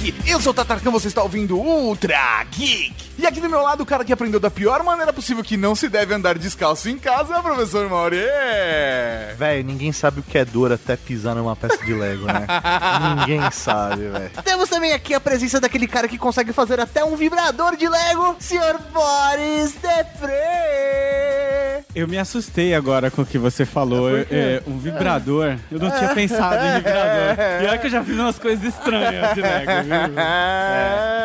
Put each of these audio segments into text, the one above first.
Geek. Eu sou o Tatarcão, você está ouvindo Ultra Geek. E aqui do meu lado, o cara que aprendeu da pior maneira possível que não se deve andar descalço em casa é o professor Mauri. Velho, ninguém sabe o que é dor até pisar numa peça de Lego, né? ninguém sabe, velho. Temos também aqui a presença daquele cara que consegue fazer até um vibrador de Lego, Sr. Boris Eu me assustei agora com o que você falou. É, um vibrador. Eu não tinha pensado em vibrador. E olha que eu já fiz umas coisas estranhas de Lego, viu?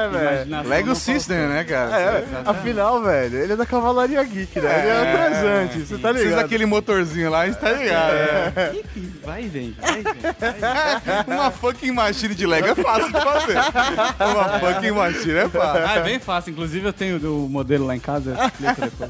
É, imaginação Lego System, faltou. né, cara? É, afinal, velho, ele é da Cavalaria Geek, né? Ele é o transante, você tá Precisa ligado? daquele motorzinho lá, a gente tá ligado. né? Vai e vem, vai vem. Uma fucking machine de Lego é fácil de fazer. Uma fucking machine é fácil. Ah, é bem fácil. Inclusive, eu tenho o modelo lá em casa. eu explico depois.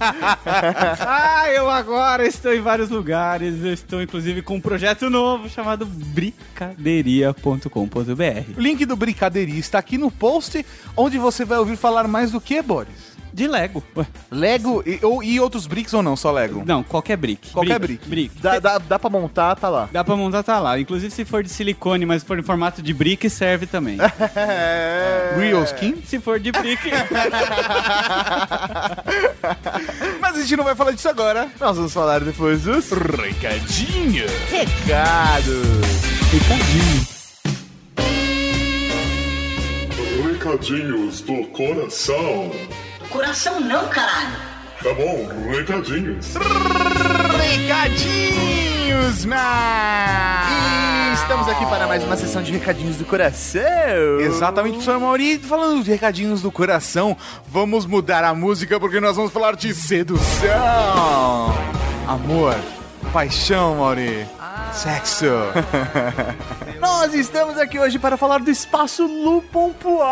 Ah, eu agora estou em vários lugares. Eu estou, inclusive, com um projeto novo chamado brincadeiria.com.br. O link do Brincadeirinha está aqui no post, onde você vai ouvir falar mais do que, Boris? De Lego. Ué, Lego e, ou, e outros bricks ou não, só Lego? Não, qualquer brick. Qualquer brick. brick. Dá, dá, dá pra montar, tá lá. Dá pra montar, tá lá. Inclusive, se for de silicone, mas for em formato de brick, serve também. Real skin? se for de brick... Mas a gente não vai falar disso agora. Nós vamos falar depois dos Recadinho. recados. Recadinhos do coração. Coração não, caralho. Tá bom, recadinhos. Recadinhos, na... E estamos aqui para mais uma sessão de recadinhos do coração. Exatamente, professor Mauri. Falando de recadinhos do coração, vamos mudar a música porque nós vamos falar de sedução. Amor, paixão, Mauri. Sexo. Nós estamos aqui hoje para falar do espaço Lupompoar.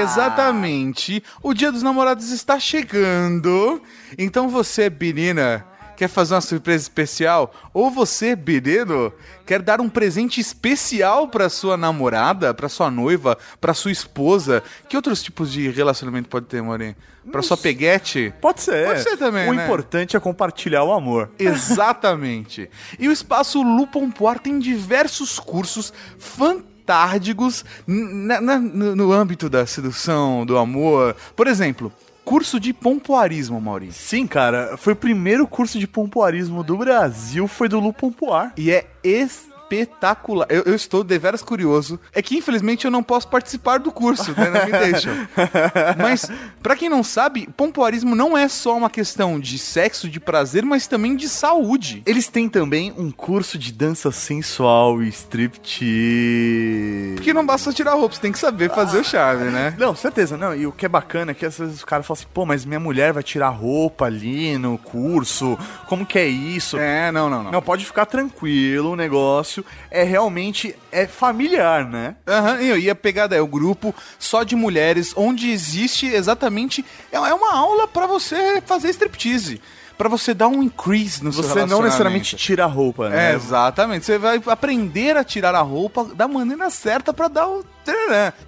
Exatamente. O Dia dos Namorados está chegando. Então você, menina, quer fazer uma surpresa especial? Ou você, menino, quer dar um presente especial para sua namorada, para sua noiva, para sua esposa? Que outros tipos de relacionamento pode ter, Morim? Para sua peguete? Pode ser. Pode ser também, O né? importante é compartilhar o amor. Exatamente. e o espaço Lupompoar tem diversos cursos fantásticos no, no âmbito da sedução, do amor. Por exemplo, curso de pompoarismo, Maurício. Sim, cara, foi o primeiro curso de pompoarismo do Brasil, foi do Lu Pompoar. E é espetacular. Eu, eu estou deveras curioso. É que infelizmente eu não posso participar do curso, né? Não me deixam. Mas, pra quem não sabe, pompoarismo não é só uma questão de sexo, de prazer, mas também de saúde. Eles têm também um curso de dança sensual e striptease. Porque não basta tirar roupa, você tem que saber fazer o charme, né? Não, certeza, não. E o que é bacana é que às vezes os caras falam assim, pô, mas minha mulher vai tirar roupa ali no curso, como que é isso? É, não, não, não. Não, pode ficar tranquilo, o negócio é realmente é familiar, né? Aham, eu ia pegar daí o grupo só de mulheres, onde existe exatamente. É é uma aula pra você fazer striptease. Pra você dar um increase no seu Você não necessariamente tira a roupa, né? É, exatamente. Você vai aprender a tirar a roupa da maneira certa pra dar o.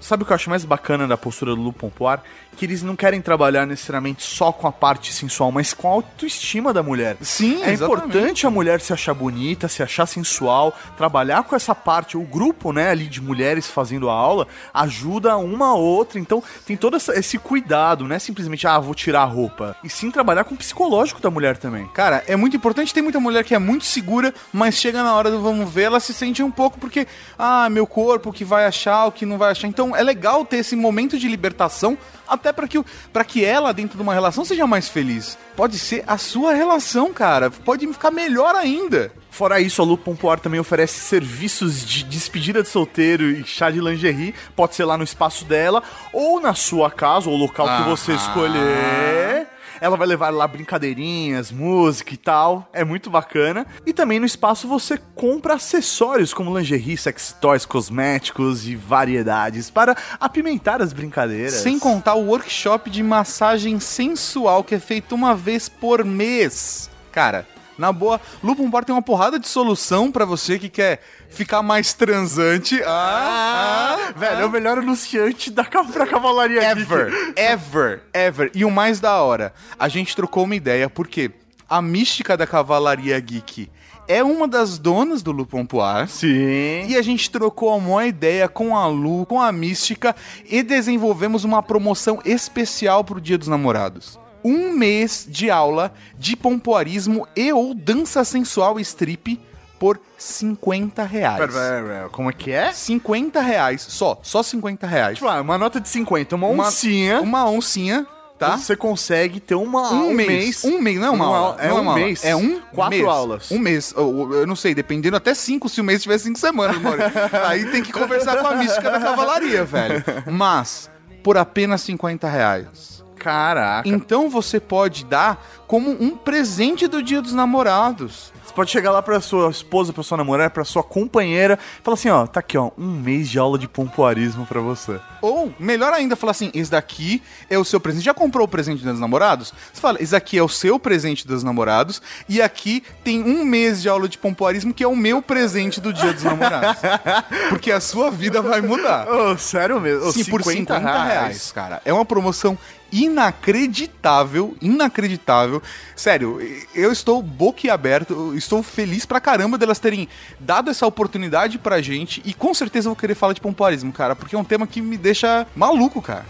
Sabe o que eu acho mais bacana da postura do Lu Pompoar? Que eles não querem trabalhar necessariamente só com a parte sensual, mas com a autoestima da mulher. Sim, É exatamente. importante a mulher se achar bonita, se achar sensual, trabalhar com essa parte. O grupo, né, ali de mulheres fazendo a aula ajuda uma a outra. Então tem todo esse cuidado, não é simplesmente, ah, vou tirar a roupa. E sim trabalhar com o psicológico da mulher também. Cara, é muito importante. Tem muita mulher que é muito segura, mas chega na hora do vamos ver, ela se sente um pouco porque, ah, meu corpo, o que vai achar, o que não vai achar. Então é legal ter esse momento de libertação, até pra que, pra que ela, dentro de uma relação, seja mais feliz. Pode ser a sua relação, cara. Pode ficar melhor ainda. Fora isso, a Lu Pompoar também oferece serviços de despedida de solteiro e chá de lingerie. Pode ser lá no espaço dela, ou na sua casa, ou local que você Aham. escolher. Ela vai levar lá brincadeirinhas, música e tal. É muito bacana. E também no espaço você compra acessórios como lingerie, sex toys, cosméticos e variedades para apimentar as brincadeiras. Sem contar o workshop de massagem sensual que é feito uma vez por mês. Cara, na boa, Lupum Bar tem uma porrada de solução pra você que quer ficar mais transante. Ah, ah, Velho, é o melhor anunciante da pra cavalaria ever, Geek. ever, ever. E o mais da hora, a gente trocou uma ideia, porque a mística da Cavalaria Geek é uma das donas do Lu Pompoar. Sim. E a gente trocou uma ideia com a Lu, com a Mística e desenvolvemos uma promoção especial pro Dia dos Namorados. Um mês de aula de pompoarismo e ou dança sensual strip por 50 reais. Pera, pera, pera, Como é que é? 50 reais, só, só 50 reais. Tipo, ah, uma nota de 50, uma Uma- oncinha. Uma oncinha, tá? Você consegue ter uma Um, um mês. Um mês, não é uma, Uma- aula. é não um uma aula. mês. É um Quatro mês. aulas. Um mês. Eu, eu não sei, dependendo até cinco, se o mês tiver cinco semanas. Aí tem que conversar com a mística da cavalaria, velho. Mas, por apenas 50 reais. Caraca. Então você pode dar como um presente do dia dos namorados. Você pode chegar lá pra sua esposa, pra sua namorada, pra sua companheira, falar assim, ó, tá aqui, ó, um mês de aula de pompoarismo pra você. Ou, melhor ainda, falar assim: esse daqui é o seu presente. Já comprou o presente dos namorados? Você fala: esse daqui é o seu presente dos namorados. E aqui tem um mês de aula de pompoarismo que é o meu presente do dia dos namorados. Porque a sua vida vai mudar. Ô, sério mesmo? Ô, Sim, por 50 reais, cara. É uma promoção inacreditável, inacreditável. Sério, eu estou boquiaberto, estou feliz pra caramba delas terem dado essa oportunidade pra gente e com certeza eu vou querer falar de pompoarismo, cara, porque é um tema que me deixa maluco, cara.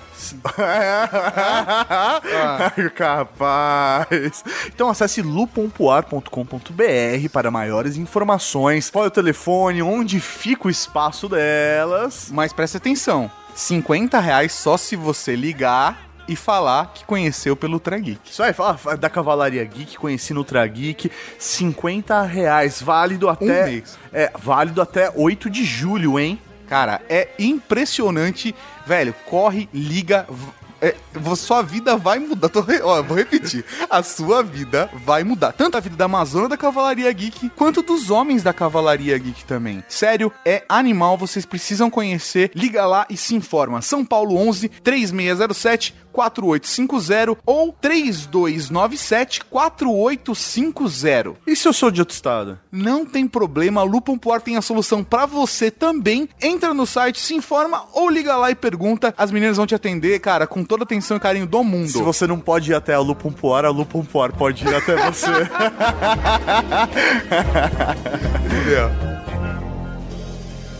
Ai, Capaz. Então acesse lupompoar.com.br para maiores informações. Qual é o telefone, onde fica o espaço delas. Mas presta atenção, 50 reais só se você ligar e falar que conheceu pelo Ultra Geek. Isso aí, fala da Cavalaria Geek, conheci no Ultra Geek, 50 reais, válido até... mês. É, válido até 8 de julho, hein? Cara, é impressionante. Velho, corre, liga. é, sua vida vai mudar. Tô ó, vou repetir. A sua vida vai mudar. Tanto a vida da Amazônia da Cavalaria Geek, quanto dos homens da Cavalaria Geek também. Sério, é animal. Vocês precisam conhecer. Liga lá e se informa. São Paulo 11 3607 4850 ou 3297 4850. E se eu sou de outro estado? Não tem problema, a Lupon Poar tem a solução pra você também. Entra no site, se informa ou liga lá e pergunta. As meninas vão te atender, cara, com toda a atenção e carinho do mundo. Se você não pode ir até a Lupompoar, a Lupompoar pode ir até você.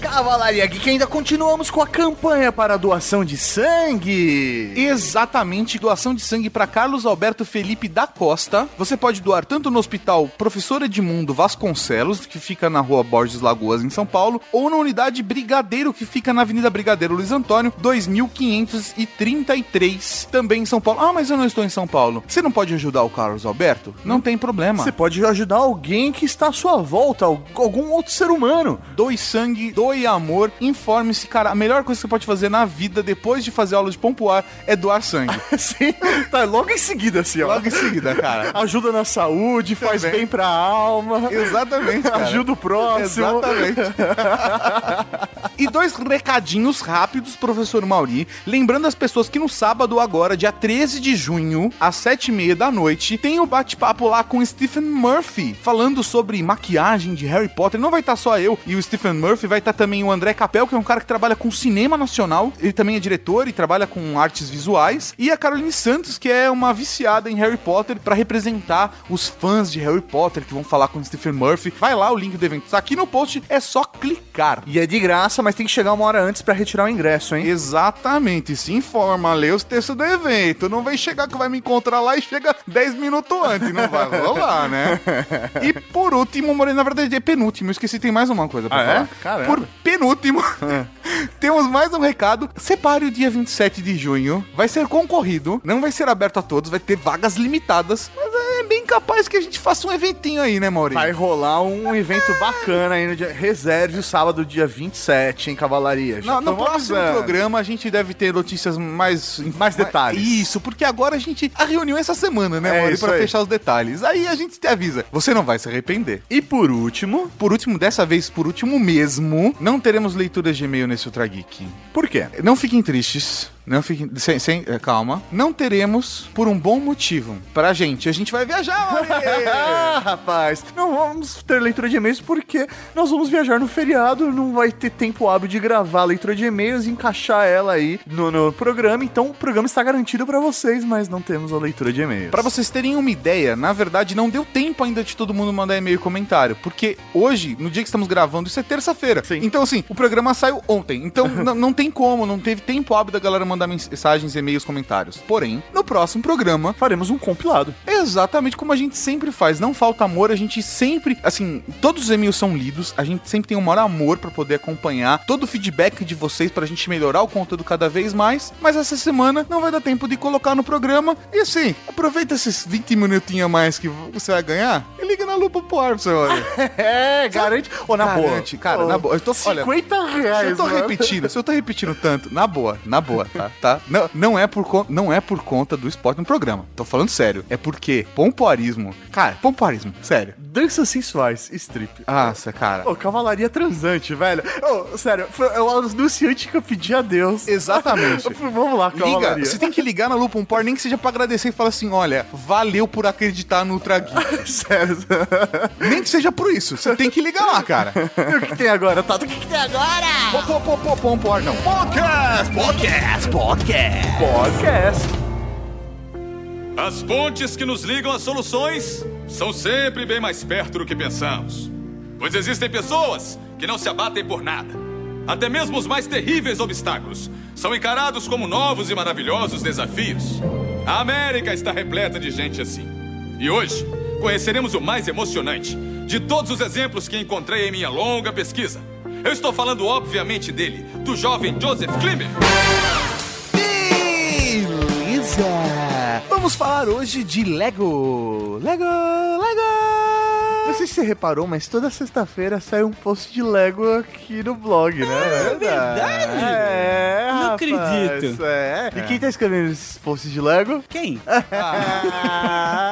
Cavalaria Geek, ainda continuamos com a campanha para a doação de sangue. Exatamente, doação de sangue para Carlos Alberto Felipe da Costa. Você pode doar tanto no Hospital Professor Edmundo Vasconcelos, que fica na Rua Borges Lagoas, em São Paulo, ou na Unidade Brigadeiro, que fica na Avenida Brigadeiro Luiz Antônio, 2533, também em São Paulo. Ah, mas eu não estou em São Paulo. Você não pode ajudar o Carlos Alberto? Não tem problema. Você pode ajudar alguém que está à sua volta, al- algum outro ser humano. Doe sangue, doe amor, informe-se, cara. A melhor coisa que você pode fazer na vida depois de fazer aula de pompoar é doar sangue. Sim, tá logo em seguida, assim, ó. Logo em seguida, cara. Ajuda na saúde, faz Também. bem pra alma. Exatamente, cara. Ajuda o próximo. Exatamente. e dois recadinhos rápidos, professor Mauri. Lembrando as pessoas que no sábado, agora, dia 13 de junho, às sete e meia da noite, tem o bate-papo lá com Stephen Murphy, falando sobre maquiagem de Harry Potter. Não vai estar só eu e o Stephen Murphy, vai estar também o André Capel, que é um cara que trabalha com cinema nacional. Ele também é diretor e trabalha com artes visuais. E a Caroline Santos, que é uma viciada em Harry Potter, pra representar os fãs de Harry Potter que vão falar com o Stephen Murphy. Vai lá, o link do evento tá aqui no post, é só clicar. E é de graça, mas tem que chegar uma hora antes pra retirar o ingresso, hein? Exatamente, se informa, lê os textos do evento. Não vem chegar que vai me encontrar lá e chega 10 minutos antes, não vai rolar, né? E por último, Moreno, na verdade é penúltimo, esqueci, tem mais uma coisa pra Ah, é? falar. Caramba. Por penúltimo, temos mais um recado. Separe o dia 27 de junho, vai ser concorrido, não vai ser aberto a todos, vai ter vagas limitadas, mas é bem capaz que a gente faça um eventinho aí, né, Maurinho? Vai rolar um evento bacana aí no dia. Reserve o sábado, dia 27, em Cavalaria. Já No, no próximo avisando. programa a gente deve ter notícias mais... Mais detalhes. Isso, porque agora a gente... A reunião é essa semana, né, É Pra aí. fechar os detalhes. Aí a gente te avisa. Você não vai se arrepender. E por último, Por último, dessa vez, por último mesmo, não teremos leituras de e-mail nesse Ultra Geek. por quê? Não fiquem tristes. Não fiquem. Sem, sem- é, calma. Não teremos por um bom motivo. Pra gente. A gente vai viajar! Ah, rapaz, não vamos ter leitura de e-mails porque nós vamos viajar no feriado, não vai ter tempo hábil de gravar a leitura de e-mails e encaixar ela aí no, no programa, então o programa está garantido pra vocês, mas não temos a leitura de e-mails. Pra vocês terem uma ideia, na verdade não deu tempo ainda de todo mundo mandar e-mail e comentário, porque hoje, no dia que estamos gravando, isso é terça-feira. Então assim, o programa saiu ontem, então não tem como, não teve tempo hábil da galera mandar mensagens, e-mails, comentários. Porém, no próximo programa, faremos um compilado. exatamente como a gente sempre faz, não falta amor, a gente sempre, assim, todos os e-mails são lidos, a gente sempre tem um maior amor pra poder acompanhar todo o feedback de vocês pra gente melhorar o conteúdo cada vez mais, mas essa semana não vai dar tempo de colocar no programa. E assim, aproveita esses 20 minutinhos a mais que você vai ganhar e liga na lupa pro ar, seu olha. É, garante. Ô, na boa. Garante, cara, Ô, na boa. Eu tô, olha, 50 se reais. eu tô mano. repetindo, se eu tô repetindo tanto, na boa, na boa, tá? Tá? Não, não, é por, não é por conta do esporte no programa. Tô falando sério. É porque pompoarismo. Cara, pompoarismo, sério. Danças sensuais, strip. Nossa, cara. Ô, cavalaria transante, velho. Ô, sério, foi é o anunciante que eu pedi a Deus. Exatamente. Eu Vamos lá, Liga, cavalaria. você tem que ligar na Lupa Por, nem que seja pra agradecer e falar assim: olha, valeu por acreditar no Ultra Geek. Sério. nem que seja por isso. Você tem que ligar lá, cara. O que tem agora, Tato? O que que tem agora? Pô, pô, pô, pô, Pompor, não. Podcast, podcast, podcast. Podcast. As pontes que nos ligam às soluções são sempre bem mais perto do que pensamos. Pois existem pessoas que não se abatem por nada. Até mesmo os mais terríveis obstáculos são encarados como novos e maravilhosos desafios. A América está repleta de gente assim. E hoje conheceremos o mais emocionante de todos os exemplos que encontrei em minha longa pesquisa. Eu estou falando, obviamente, dele, do jovem Joseph Klimber. Beleza! Vamos falar hoje de Lego. Lego, Lego! Não sei se você reparou, mas toda sexta-feira sai um post de Lego aqui no blog, né? É verdade? É, Não rapaz, acredito. É. E quem tá escrevendo esses posts de Lego? Quem?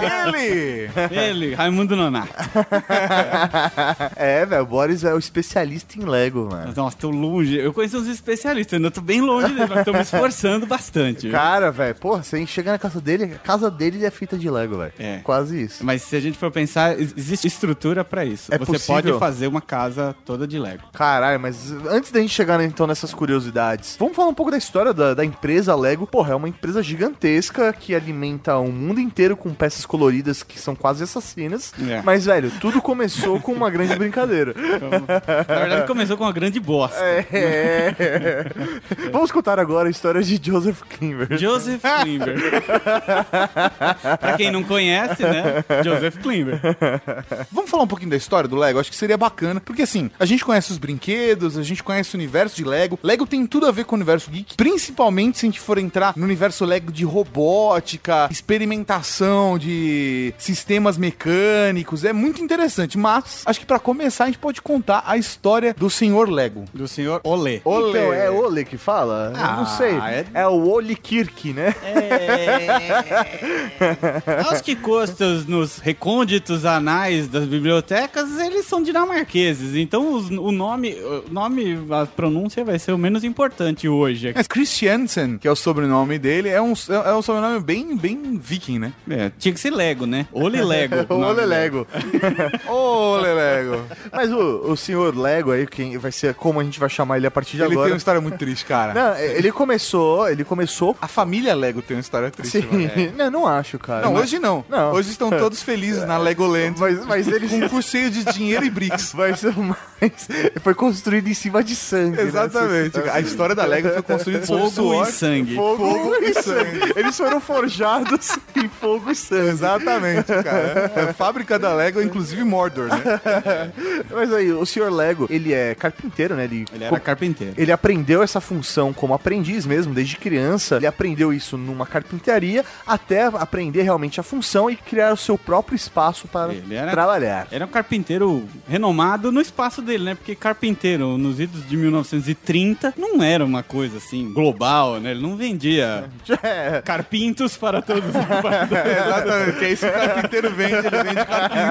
Ele! Ele, Raimundo Nonato. é, velho, o Boris é o especialista em Lego, mano. Nossa, tô longe. Eu conheço uns especialistas, ainda tô bem longe dele, mas tô me esforçando bastante. Cara, velho, porra, você chega na casa dele, a casa dele é fita de Lego, velho. É. Quase isso. Mas se a gente for pensar, ex- existe estrutura pra isso. É Você possível? pode fazer uma casa toda de Lego. Caralho, mas antes da gente chegar então nessas curiosidades, vamos falar um pouco da história da, da empresa Lego. Porra, é uma empresa gigantesca que alimenta o mundo inteiro com peças coloridas que são quase assassinas. É. Mas, velho, tudo começou com uma grande brincadeira. Na verdade, começou com uma grande bosta. É. Vamos contar agora a história de Joseph Klimber. Joseph Klimber. pra quem não conhece, né? Joseph Klimber. Vamos falar um pouquinho da história do Lego? Acho que seria bacana. Porque assim, a gente conhece os brinquedos, a gente conhece o universo de Lego. Lego tem tudo a ver com o universo geek. Principalmente se a gente for entrar no universo Lego de robótica, experimentação de sistemas mecânicos. É muito interessante. Mas acho que pra começar a gente pode contar a história do senhor Lego. Do senhor Olê. Então, é Ole que fala? Eu Ah, não sei. é- É, o Ole Kirk, né? Aos que custos nos recônditos anais das bibliotecas, eles são dinamarqueses. Então os- o nome, o nome, a pronúncia vai ser o menos importante hoje. Mas Christiansen, que é o sobrenome dele, é um, é um sobrenome bem, bem viking, né? É, tinha que ser Lego, né? Ole Lego. Ole. Lego. Ô, Lego. Mas o, o senhor Lego aí, quem vai ser como a gente vai chamar ele a partir de Ele tem agora. uma história muito triste, cara. Não, ele começou, ele começou. A família Lego tem uma história triste. Sim. mano. Não, não acho, cara. Não, Mas- hoje não. Não. Hoje estão todos felizes na Legoland. Mas, mas eles. Com um curso cheio de dinheiro e bricks. Mas o mais. Foi construído em cima de sangue. né? Exatamente. A história da Lego foi construída sob Fogo suor. e sangue. Fogo, Fogo e sangue. Eles foram forjados em fogo e sangue. Exatamente, cara. É a fábrica da Lego, inclusive Mordor, né? Mas aí, o senhor Lego, ele é carpinteiro, né? Ele, Ele era carpinteiro. Ele aprendeu essa função como aprendiz mesmo, desde criança. Ele aprendeu isso numa carpintaria até aprender realmente a função e criar o seu próprio espaço para Ele era- trabalhar. Era um carpinteiro renomado no espaço dele né? Porque carpinteiro, nos idos de 1930, não era uma coisa assim, global, né? Ele não vendia É, carpintos para todos os Exatamente, que é isso que o carpinteiro vende, ele vende carpinto.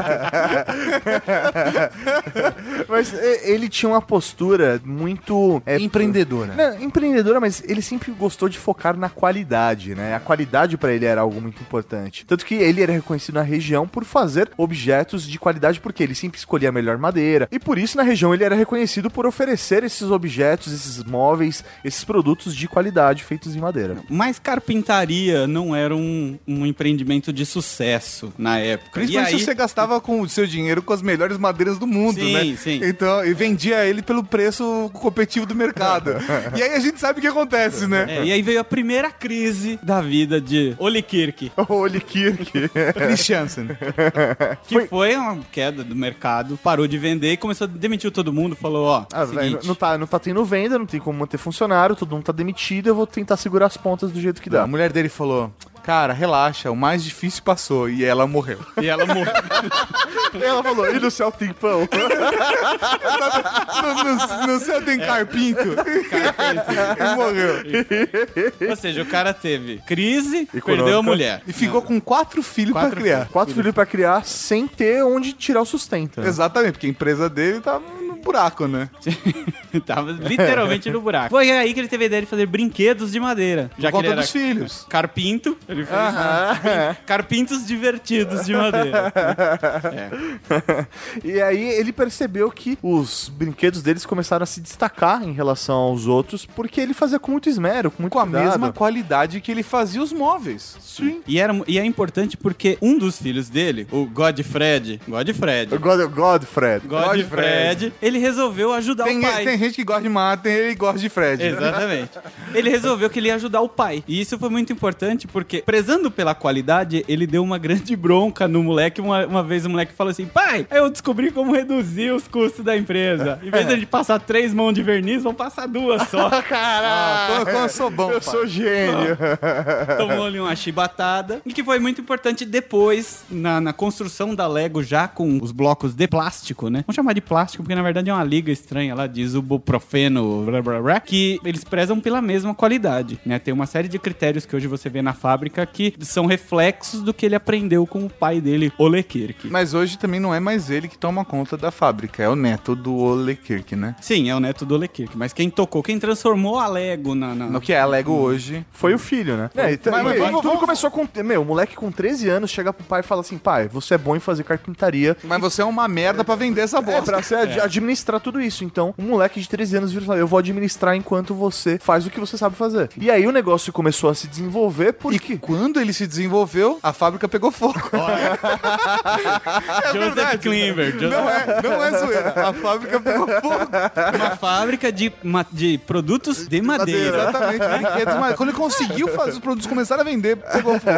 mas é, ele tinha uma postura muito... é, Empreendedora. Não, empreendedora, mas ele sempre gostou de focar na qualidade, né? A qualidade pra ele era algo muito importante. Tanto que ele era reconhecido na região por fazer objetos de qualidade, porque ele sempre escolhia a melhor madeira. E por isso, na região, ele era reconhecido por oferecer esses objetos, esses móveis, esses produtos de qualidade feitos em madeira. Mas carpintaria não era um, um empreendimento de sucesso na época. Principalmente e aí, se você gastava com o seu dinheiro com as melhores madeiras do mundo, Sim, né? sim. Então, e vendia ele pelo preço competitivo do mercado. e aí a gente sabe o que acontece, né? É, e aí veio a primeira crise da vida de Ole Kirk, Olhe Kirk. Christiansen. que foi... uma queda do mercado, parou de vender e começou a demitir todo mundo, falou, ó, Ah, velho, seguinte, não, tá, não tá tendo venda, não tem como manter funcionário, todo mundo tá demitido, eu vou tentar segurar as pontas do jeito que dá. A mulher dele falou: Cara, relaxa, o mais difícil passou. E ela morreu. e ela morreu. Ela falou, e no céu tem pão? no, no- no céu tem carpinto. e morreu. Ou seja, o cara teve crise, Econômica. perdeu a mulher. E ficou com quatro filhos Quatro pra criar. Quatro filhos pra criar sem ter onde tirar o sustento. né? Exatamente, porque a empresa dele tava no buraco, né? Tava literalmente no buraco. Foi aí que ele teve a ideia de fazer brinquedos de madeira. Já Por que ele conta era dos filhos. carpinto, ele fez Aham. carpintos divertidos de madeira. E aí ele percebeu que os brinquedos deles começaram a se destacar em relação aos outros, porque ele fazia com muito esmero, com muito Com a cuidado. mesma qualidade que ele fazia os móveis. Sim. E, era, e é importante porque um dos filhos dele, o Godfred, Godfred, God, Godfred. Godfred, ele resolveu ajudar Tem, o pai. tem gente que gosta de Martin e gosta de Fred. Exatamente. Ele resolveu que ele ia ajudar o pai. E isso foi muito importante porque, prezando pela qualidade, ele deu uma grande bronca no moleque. Uma, uma vez o moleque falou assim: pai, eu descobri como reduzir os custos da empresa. Em vez de a gente passar três mãos de verniz, vamos passar duas só. Ah, como, como eu sou bom, Eu pai. sou gênio. Tomou ali uma chibatada. E que foi muito importante depois, na, na construção da Lego, já com os blocos de plástico, né? Vamos chamar de plástico, porque na verdade é uma liga estranha lá de ibuprofeno, blá, blá, blá, que eles prezam pela mesma qualidade, né? Tem uma série de critérios que hoje você vê na fábrica que são reflexos do que ele aprendeu com o pai dele, Ole Kirk. Mas hoje também não é mais ele que toma conta da fábrica, é o neto do Ole Kirk, né? Sim, é o neto do Ole Kirk, mas quem tocou, quem transformou a Lego na... na- No que é a Lego hoje. Foi o filho, né? É, então, Mas- mas e- vamos- tudo vamos- começou com. Meu, o moleque com 13 anos chega pro pai e fala assim: pai, você é bom em fazer carpintaria. Mas você é uma merda pra vender essa É, bosta. pra você ad- administrar tudo isso. Então, um moleque de 13 anos vira e fala: Eu vou administrar enquanto você faz o que você sabe fazer. E aí o negócio começou a se desenvolver E porque. quando ele se desenvolveu, a fábrica pegou fogo. é Joseph verdade. Klimber. Joseph- Não é, não é zoeira. A fábrica pegou fogo. Uma fábrica de, ma- de produtos de madeira. Exatamente. brinquedos, mas quando ele conseguiu fazer os produtos começarem a vender, pegou fogo.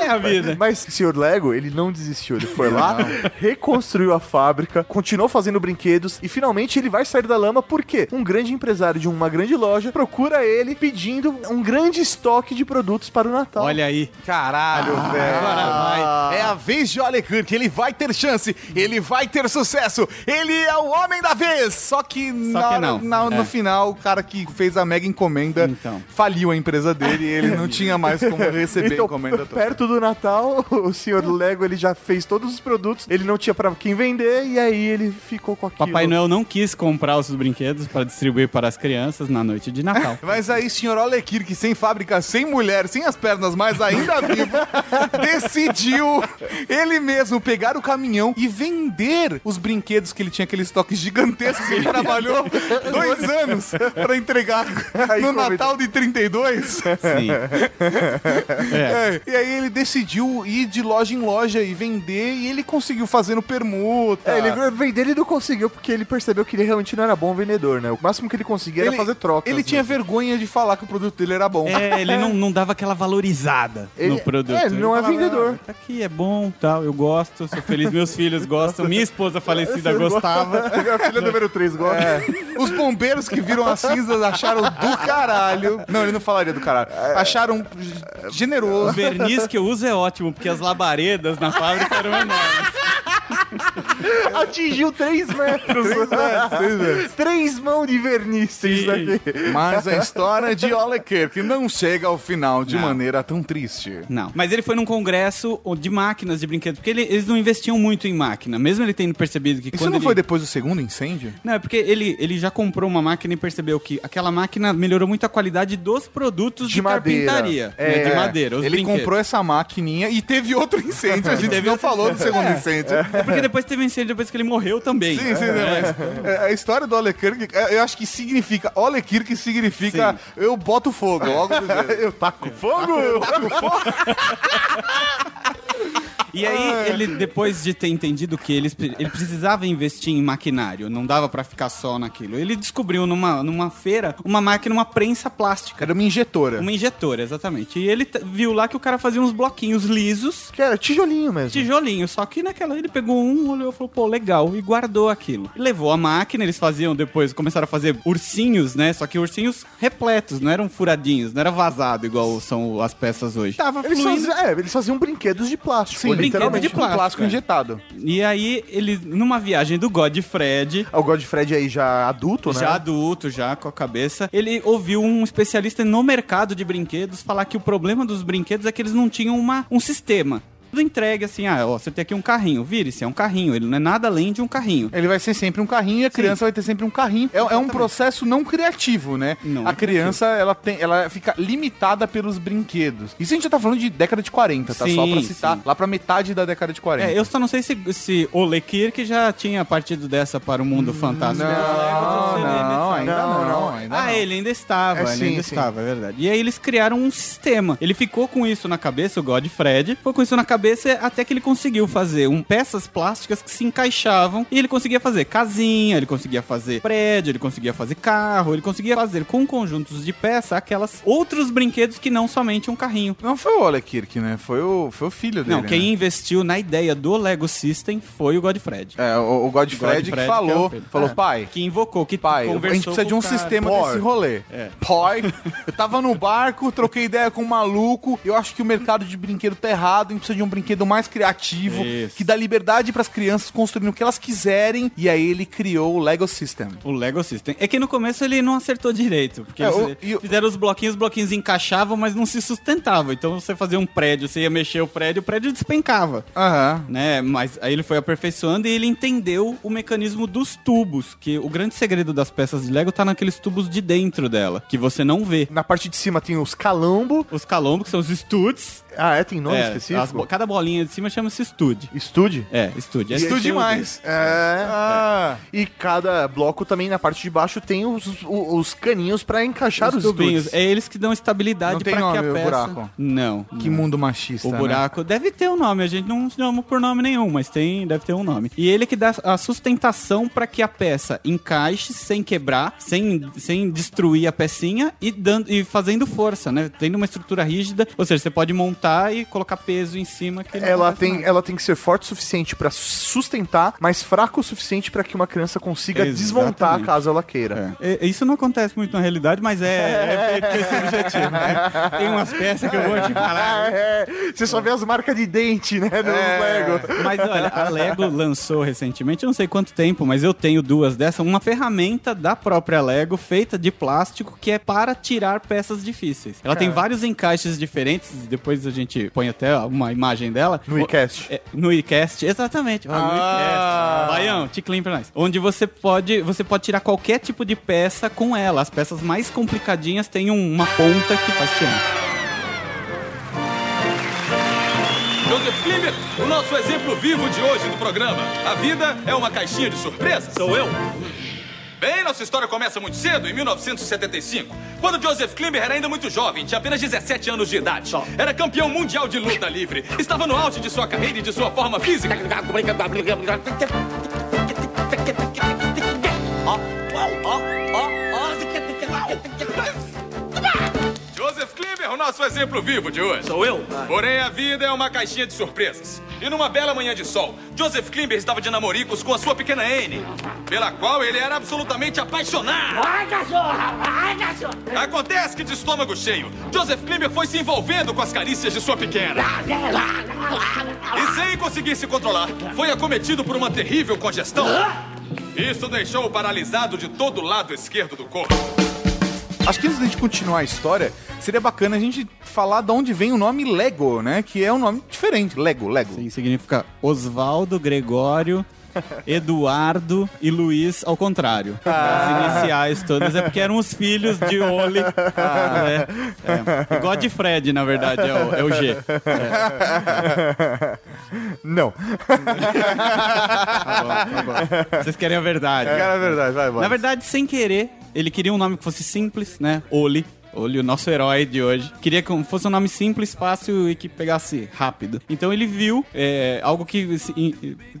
É a vida. Mas o senhor Lego, ele não desistiu. Ele foi lá, reconstruiu a fábrica, continuou fazendo brinquedos e finalmente ele vai sair da lama porque um grande empresário de uma grande loja procura ele pedindo um grande estoque de produtos para o Natal. Olha aí. Caralho, velho. Agora vai. É a vez de Ole Kirk, ele vai ter chance, ele vai ter sucesso, ele é o homem da vez. Só que, na que não. na- no É. final, o cara que fez a mega encomenda Então. faliu a empresa dele e ele não tinha mais como receber a Então, encomenda toda. perto do Natal, o senhor Lego ele já fez todos os produtos, ele não tinha pra quem vender e aí ele ficou com aquilo. Papai Noel não quis comprar os brinquedos para distribuir para as crianças na noite de Natal. Mas aí, senhor Ole Kirk, sem fábrica, sem mulher, sem as pernas mais ainda vivo, decidiu ele mesmo pegar o caminhão e vender os brinquedos que ele tinha, aquele estoque gigantesco que ele trabalhou dois anos pra entregar Aí no Natal de 32. Sim. É. É, e aí ele decidiu ir de loja em loja e vender e ele conseguiu fazendo permuta. É, ele vender ele não conseguiu porque ele percebeu que ele realmente não era bom vendedor, né? O máximo que ele conseguia era Ele- fazer trocas. Ele né? tinha vergonha de falar que o produto dele era bom. É, ele não, não dava aquela valorizada Ele- no produto. é, ele não é falava, vendedor. "Ah, Tá aqui, é bom, tal, eu gosto, sou feliz, meus filhos gostam, minha esposa falecida gostava. A filha número 3 gosta. É. Os bombeiros que viram as cinzas acharam do caralho. Não, ele não falaria do caralho. Acharam O generoso. verniz que eu uso é ótimo, porque as labaredas na fábrica eram enormes. Atingiu 3 metros. Três mãos de verniz isso daqui. Mas a história de Ole Kirk não chega ao final de Não. maneira tão triste. Não. Mas ele foi num congresso de máquinas de brinquedos, porque ele- eles não investiam muito em máquina, mesmo ele tendo percebido que Isso quando não ele... foi depois do segundo incêndio? Não, é porque ele, ele já comprou uma máquina e percebeu que aquela máquina melhorou muito a qualidade dos produtos de, De madeira. carpintaria. É. né, de madeira. os Ele brinquedos. comprou essa maquininha e teve outro incêndio. A gente Teve não outro- falou do segundo incêndio. É porque depois teve um incêndio depois que ele morreu também. Sim, sim, É. mas, é, a história do Ole Kirk, é, eu acho que significa. Ole Kirk significa eu boto fogo. Eu taco fogo? Eu taco fogo? E aí, ele, depois de ter entendido que ele, ele precisava investir em maquinário, não dava pra ficar só naquilo, ele descobriu numa, numa feira uma máquina, uma prensa plástica. Era uma injetora. Uma injetora, exatamente. E ele viu lá que o cara fazia uns bloquinhos lisos, Que era tijolinho mesmo. tijolinho. Só que naquela ele pegou um, olhou e falou, pô, legal, e guardou aquilo. E levou a máquina, eles faziam depois, começaram a fazer ursinhos, né? Só que ursinhos repletos, não eram furadinhos, não era vazado igual são as peças hoje. Tava Eles fluindo. faziam, é, eles faziam brinquedos de plástico. Sim, brinquedo de plástico, plástico, é. injetado. E aí, ele, numa viagem do Godfred, O Godfred aí já adulto, né? já adulto, já com a cabeça, ele ouviu um especialista no mercado de brinquedos falar que o problema dos brinquedos é que eles não tinham uma, um sistema. Tudo entregue assim, ah, ó, você tem aqui um carrinho, vire-se, é um carrinho, ele não é nada além de um carrinho. Ele vai ser sempre um carrinho e a criança vai ter sempre um carrinho. É, é um processo não criativo, né? Não a é criança, ela, tem, ela fica limitada pelos brinquedos. Isso a gente já tá falando de década de 40, tá? Só Sim, pra citar, sim. lá pra metade da década de 40. É, eu só não sei se, se Ole Kirk já tinha partido dessa para o mundo fantástico. Não, não, ainda Não, não, ainda Ah, não. ele ainda estava, É, ele sim, ainda sim. estava, é verdade. E aí eles criaram um sistema. Ele ficou com isso na cabeça, o Godfred, ficou com isso na cabeça até que ele conseguiu fazer um, peças plásticas que se encaixavam e ele conseguia fazer casinha, ele conseguia fazer prédio, ele conseguia fazer carro, ele conseguia fazer com conjuntos de peça aquelas outros brinquedos que não somente um carrinho. Não foi o Ole Kirk, né? Foi o, foi o filho dele. Não, quem né? investiu na ideia do Lego System foi o Godfred. É, o, o Godfred, Godfred que que é falou, falou, É. pai, Que invocou, que pai, a gente precisa de um cara. sistema Pai. desse rolê. É. Pai, eu tava no barco, troquei ideia com um maluco, eu acho que o mercado de brinquedo tá errado, a gente precisa de um brinquedo mais criativo, Isso. que dá liberdade pras crianças construírem o que elas quiserem, e aí ele criou o Lego System. O Lego System. É que no começo ele não acertou direito. Porque É, o- e o- fizeram os bloquinhos, os bloquinhos encaixavam, mas não se sustentavam. Então você fazia um prédio, você ia mexer o prédio, o prédio despencava. Aham. Né? Mas aí ele foi aperfeiçoando e ele entendeu o mecanismo dos tubos. Que o grande segredo das peças de Lego tá naqueles tubos de dentro dela, que você não vê. Na parte de cima tem os calambo. Os calombos, que são os studs. Ah, é? Tem nome É, específico? bo- cada bolinha de cima chama-se stud. Estude? É, stud. É Estude demais. É. Ah, E cada bloco também na parte de baixo tem os, os, os caninhos pra encaixar os, Os tubinhos. É eles que dão estabilidade pra que a nome, o peça... buraco? Não. que não. mundo machista, O né? buraco deve ter um nome, a gente não chama por nome nenhum, mas tem, deve ter um nome. E ele que dá a sustentação para que a peça encaixe sem quebrar, sem, sem destruir a pecinha e, dando, e fazendo força, né? Tendo uma estrutura rígida, ou seja, você pode montar e colocar peso em cima que Ela tem, nada. ela tem que ser forte o suficiente pra sustentar, mas fraco o suficiente pra que uma criança consiga Exatamente. desmontar caso ela queira. É. E- Isso não acontece muito na realidade, mas é, é feito com esse objetivo, né? Tem umas peças que eu vou te falar. É, você só vê as marcas de dente, né, no Lego. Mas olha, a Lego lançou recentemente, eu não sei quanto tempo, mas eu tenho duas dessas, uma ferramenta da própria Lego feita de plástico que é para tirar peças difíceis. Ela tem vários encaixes diferentes, depois a gente põe até uma imagem dela. No iCast. É, no iCast, exatamente. Ah, no iCast. Baião, ticlin pra nós. Onde você pode, você pode tirar qualquer tipo de peça com ela. As peças mais complicadinhas têm um- uma ponta que faz tirar. Joseph Klimber, o nosso exemplo vivo de hoje do programa. A vida é uma caixinha de surpresas. Sou eu. Bem, nossa história começa muito cedo, em 1975, quando Joseph Klimber era ainda muito jovem, tinha apenas 17 anos de idade. Era campeão mundial de luta livre, estava no auge de sua carreira e de sua forma física. Joseph Klimber, o o nosso exemplo vivo de hoje. Sou eu? Porém, a vida é uma caixinha de surpresas. E numa bela manhã de sol, Joseph Klimber estava de namoricos com a sua pequena Anne, pela qual ele era absolutamente apaixonado. Vai, cachorra! Vai, cachorra! Acontece que de estômago cheio, Joseph Klimber foi se envolvendo com as carícias de sua pequena. E sem conseguir se controlar, foi acometido por uma terrível congestão. Isso deixou-o paralisado de todo o lado esquerdo do corpo. Acho que antes da gente continuar a história, seria bacana a gente falar de onde vem o nome Lego, né? Que é um nome diferente. Lego, Lego. Sim, significa Osvaldo, Gregório, Eduardo e Luiz ao contrário. As iniciais todas é porque eram os filhos de Oli. né? É. Godfred, na verdade, é o, é o G. Não. Tá bom, tá bom. Vocês querem a verdade. É verdade, vai, vai. Na verdade, sem querer, ele queria um nome que fosse simples, né? Oli. Oli, o nosso herói de hoje. Queria que fosse um nome simples, fácil e que pegasse rápido. Então ele viu é, algo que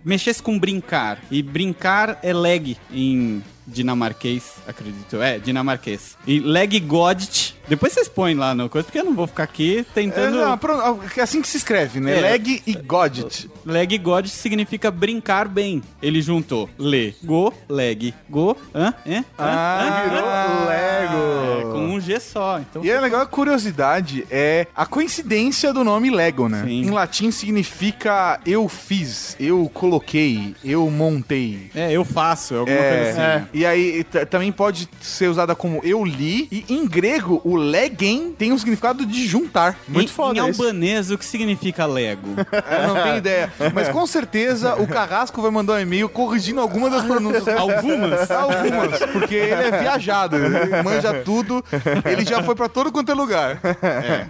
mexesse com brincar. E brincar é leg em dinamarquês, acredito. É, dinamarquês. E leg godit. Depois vocês põem lá no coisa, porque eu não vou ficar aqui É, tentando. não, pronto, é assim que se escreve, né? É. Leg e Godit. Leg God significa brincar bem. Ele juntou le, go, leg, go, hã, hã, Ah, virou hã. Lego. É, com um G só. Então, E é legal a curiosidade, é a coincidência do nome Lego, né? Sim. Em latim significa eu fiz, eu coloquei, eu montei. é, eu faço, é alguma É, coisa assim. E aí também pode ser usada como eu li. E em grego, o legen tem um significado de juntar. Muito em, foda Em isso. albanês, o que significa Lego? Eu não tenho ideia. Mas com certeza o Carrasco vai mandar um e-mail corrigindo alguma das pronúncias. Algumas? Algumas, porque ele é viajado, ele manja tudo, ele já foi pra todo quanto é lugar.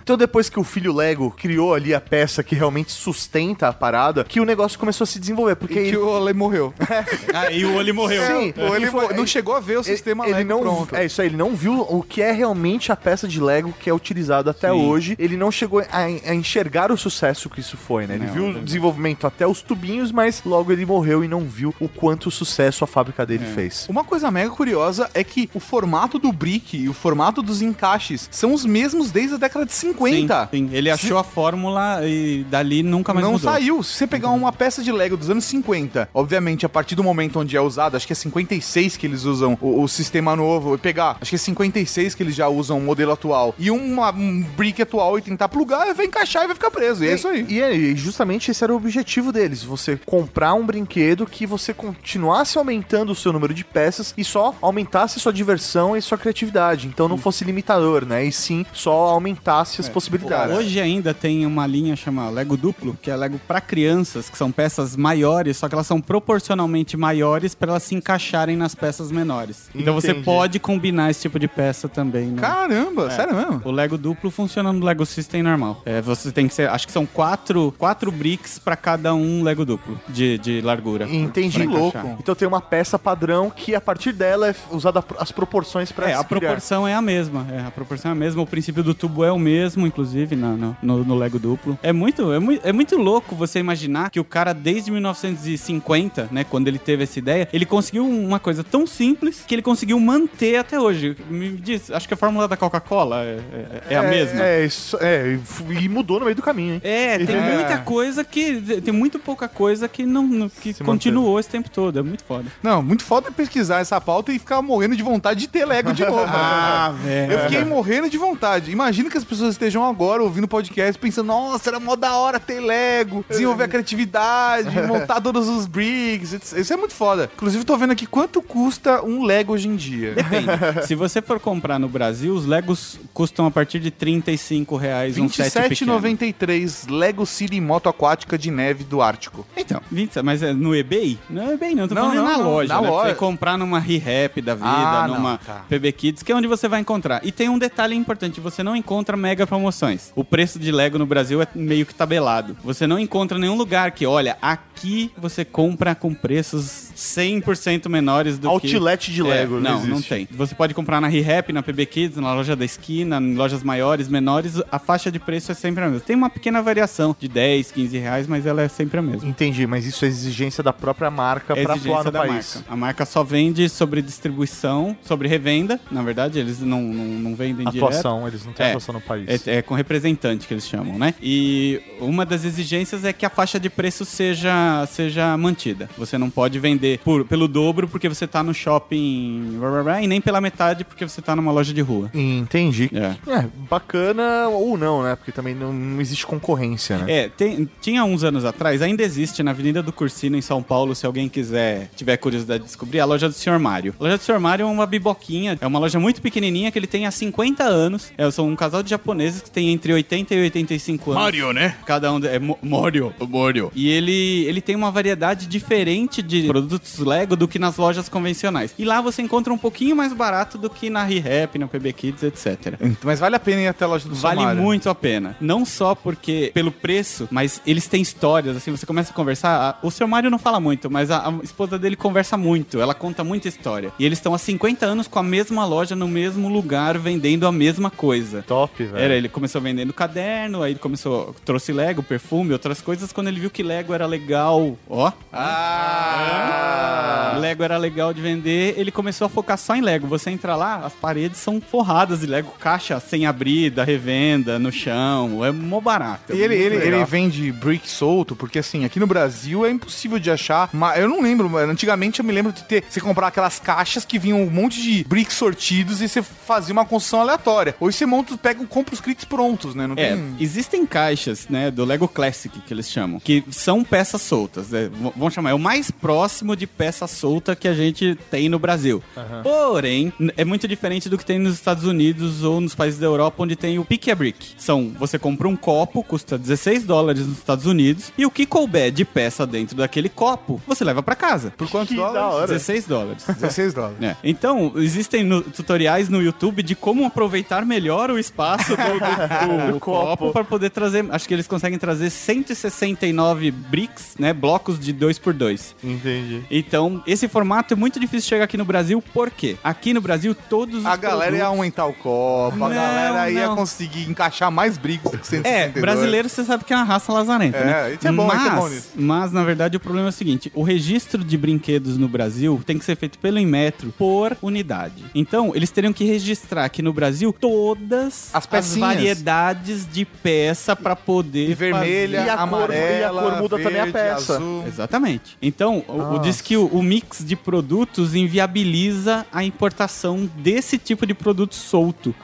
Então depois que o filho Lego criou ali a peça que realmente sustenta a parada, que o negócio começou a se desenvolver, porque E que ele- o Ale morreu. ah, e o Oli morreu. Sim, Ou ele E foi- não chegou a ver o sistema ele Lego não pronto. É isso aí, ele não viu o que é realmente a peça de Lego que é utilizada até Sim. hoje. Ele não chegou a, a enxergar o sucesso que isso foi, né? Ele Não, viu o também. desenvolvimento até os tubinhos, mas logo ele morreu e não viu o quanto sucesso a fábrica dele fez. Uma coisa mega curiosa é que o formato do brick e o formato dos encaixes são os mesmos desde a década de 50. Sim, sim. Ele achou a fórmula e dali nunca mais não mudou. saiu. Se você pegar uma peça de Lego dos anos 50, obviamente, a partir do momento onde é usado, acho que é 56 que eles usam o, o sistema novo, e pegar, acho que é 56 que eles já usam o modelo atual, e uma- um brick atual e tentar plugar, vai encaixar e vai ficar preso. E é isso aí. E, é, e justamente esse era o objetivo deles: você comprar um brinquedo que você continuasse aumentando o seu número de peças e só aumentasse sua diversão e sua criatividade. Então não fosse limitador, né? E sim só aumentasse as possibilidades. Hoje ainda tem uma linha chamada Lego duplo, que é Lego pra crianças, que são peças maiores, só que elas são proporcionalmente maiores para elas se encaixarem nas peças menores. Então você Entendi. pode combinar esse tipo de peça também. né? Caramba, sério mesmo? O Lego duplo funciona no Lego System normal. É, você tem que ser, acho que são quatro, quatro bricks pra cada um Lego duplo de, de largura. Entendi, Pra louco. Então tem uma peça padrão que a partir dela é usada as proporções para É, a proporção é a mesma. É, a proporção é a mesma. O princípio do tubo é o mesmo, inclusive, na- no, no, no Lego duplo. É muito, é, muito, é muito louco você imaginar que o cara, desde 1950, né, quando ele teve essa ideia, ele conseguiu uma coisa tão simples que ele conseguiu manter até hoje. Me diz, acho que a fórmula da Coca-Cola é, é- é a mesma. É, isso, é, e mudou no meio do caminho, hein? É, tem É. muita coisa que. Tem muito pouca coisa que não. que Se continuou esse tempo todo. É muito foda. Não, muito foda pesquisar essa pauta e ficar morrendo de vontade de ter Lego de novo. Ah, velho. Eu fiquei morrendo de vontade. Imagina que as pessoas estejam agora ouvindo o podcast pensando, nossa, era mó da hora ter Lego, desenvolver a criatividade, montar todos os bricks. Isso é muito foda. Inclusive, tô vendo aqui quanto custa um Lego hoje em dia. Depende. Se você for comprar no Brasil, os Legos custam a partir de 35 reais um set pequeno. 27,93 Lego City Moto Aquática de neve do Ártico. Então, 20, mas é no eBay? Não é eBay não, tô Não, falando não, na não, loja, na né? Loja. Você comprar numa ReHap da vida, Ah, numa tá. PB Kids, que é onde você vai encontrar. E tem um detalhe importante, você não encontra mega promoções. O preço de Lego no Brasil é meio que tabelado. Você não encontra nenhum lugar que, olha, aqui você compra com preços 100% menores do que... Outlet de Lego, É, não não, não tem. Você pode comprar na ReHap, na PB Kids, na loja da esquina, em lojas maiores, menores, a faixa de preço é sempre a mesma. Tem uma pequena variação de 10, 15 reais, mas ela é sempre a mesma. Entendi, mas isso é exigência da própria marca É pra exigência atuar no da país. marca. A marca só vende sobre distribuição, sobre revenda. Na verdade, eles não, não, não vendem direto. Atuação, eles não têm É, atuação no país. É, é com representante que eles chamam, né? E uma das exigências é que a faixa de preço seja, seja mantida. Você não pode vender por, pelo dobro porque você tá no shopping blá, blá, blá, e nem pela metade porque você tá numa loja de rua. Entendi. É. É, bacana ou não, né? Porque também não, não existe concorrência, né? É, tem- tinha uns anos atrás, ainda existe na Avenida do Cursino, em São Paulo, se alguém quiser, tiver curiosidade de descobrir, a loja do Sr. Mário. A loja do Sr. Mário é uma biboquinha, é uma loja muito pequenininha que ele tem há 50 anos. É, são um casal de japoneses que tem entre 80 e 85 anos. Mario, né? Cada um é Mo- Mario, o Mario. E ele, ele tem uma variedade diferente de produtos Lego do que nas lojas convencionais. E lá você encontra um pouquinho mais barato do que na ReHap, na PB Kids, etc. Mas vale a pena ir até a loja do Vale muito a pena. Não só porque pelo preço, mas eles têm histórias, assim, você começa a conversar. a- o seu Mário não fala muito, mas a, a esposa dele conversa muito. Ela conta muita história. E eles estão há 50 anos com a mesma loja no mesmo lugar vendendo a mesma coisa. Top, velho. Era, ele começou vendendo caderno, aí ele começou, trouxe Lego, perfume, outras coisas. Quando ele viu que Lego era legal, ó, Ah! Lego era legal de vender, ele começou a focar só em Lego. Você entra lá, as paredes são forradas de Lego, caixa sem abrir, da revenda, no chão, é mó barato. E ele, É muito ele, legal. ele vende brick solto, porque assim, aqui no Brasil é impossível de achar. Mas eu não lembro, mas antigamente eu me lembro de ter. Você comprar aquelas caixas que vinham um monte de bricks sortidos e você fazia uma construção aleatória. Hoje você monta, pega, compra os kits prontos, né? Não É, tem. existem caixas, né, do Lego Classic, que eles chamam, que são peças soltas, né, chamar, é o mais próximo de peça solta que a gente tem no Brasil. Porém, n- é muito diferente do que tem nos Estados Unidos ou nos países da Europa, onde tem o Pick a Brick. São, você compra um copo, custa 16 dólares nos Estados Unidos, e o que couber de peça dentro daquele copo, você leva pra casa. Por quantos Que da dólares? hora. 16 dólares. 16 dólares. É. Então, existem no- tutoriais no YouTube de como aproveitar melhor o espaço do, do- do copo para poder trazer. Acho que eles conseguem trazer 169 bricks, né? Blocos de 2x2. Entendi. Então, esse formato é muito difícil de chegar aqui no Brasil, por quê? Aqui no Brasil, todos os A galera ia produtos- aumentar o copo, a Não, galera ia não. conseguir encaixar mais bricks do que 162. É, brasileiro você sabe que é uma raça lazarenta, É, né? isso é bom, mas, é bom nisso. Mas, na verdade, o problema é o seguinte: o registro de brinquedos no Brasil tem que ser feito pelo Inmetro por unidade. Então, eles teriam que registrar aqui no Brasil todas As pecinhas. variedades de peça pra poder. E vermelha, E a cor- amarela, e a cor muda também a verde, peça. azul. fazer- Exatamente. Então, o, o diz que o, o mix de produtos inviabiliza a importação desse tipo de produto solto.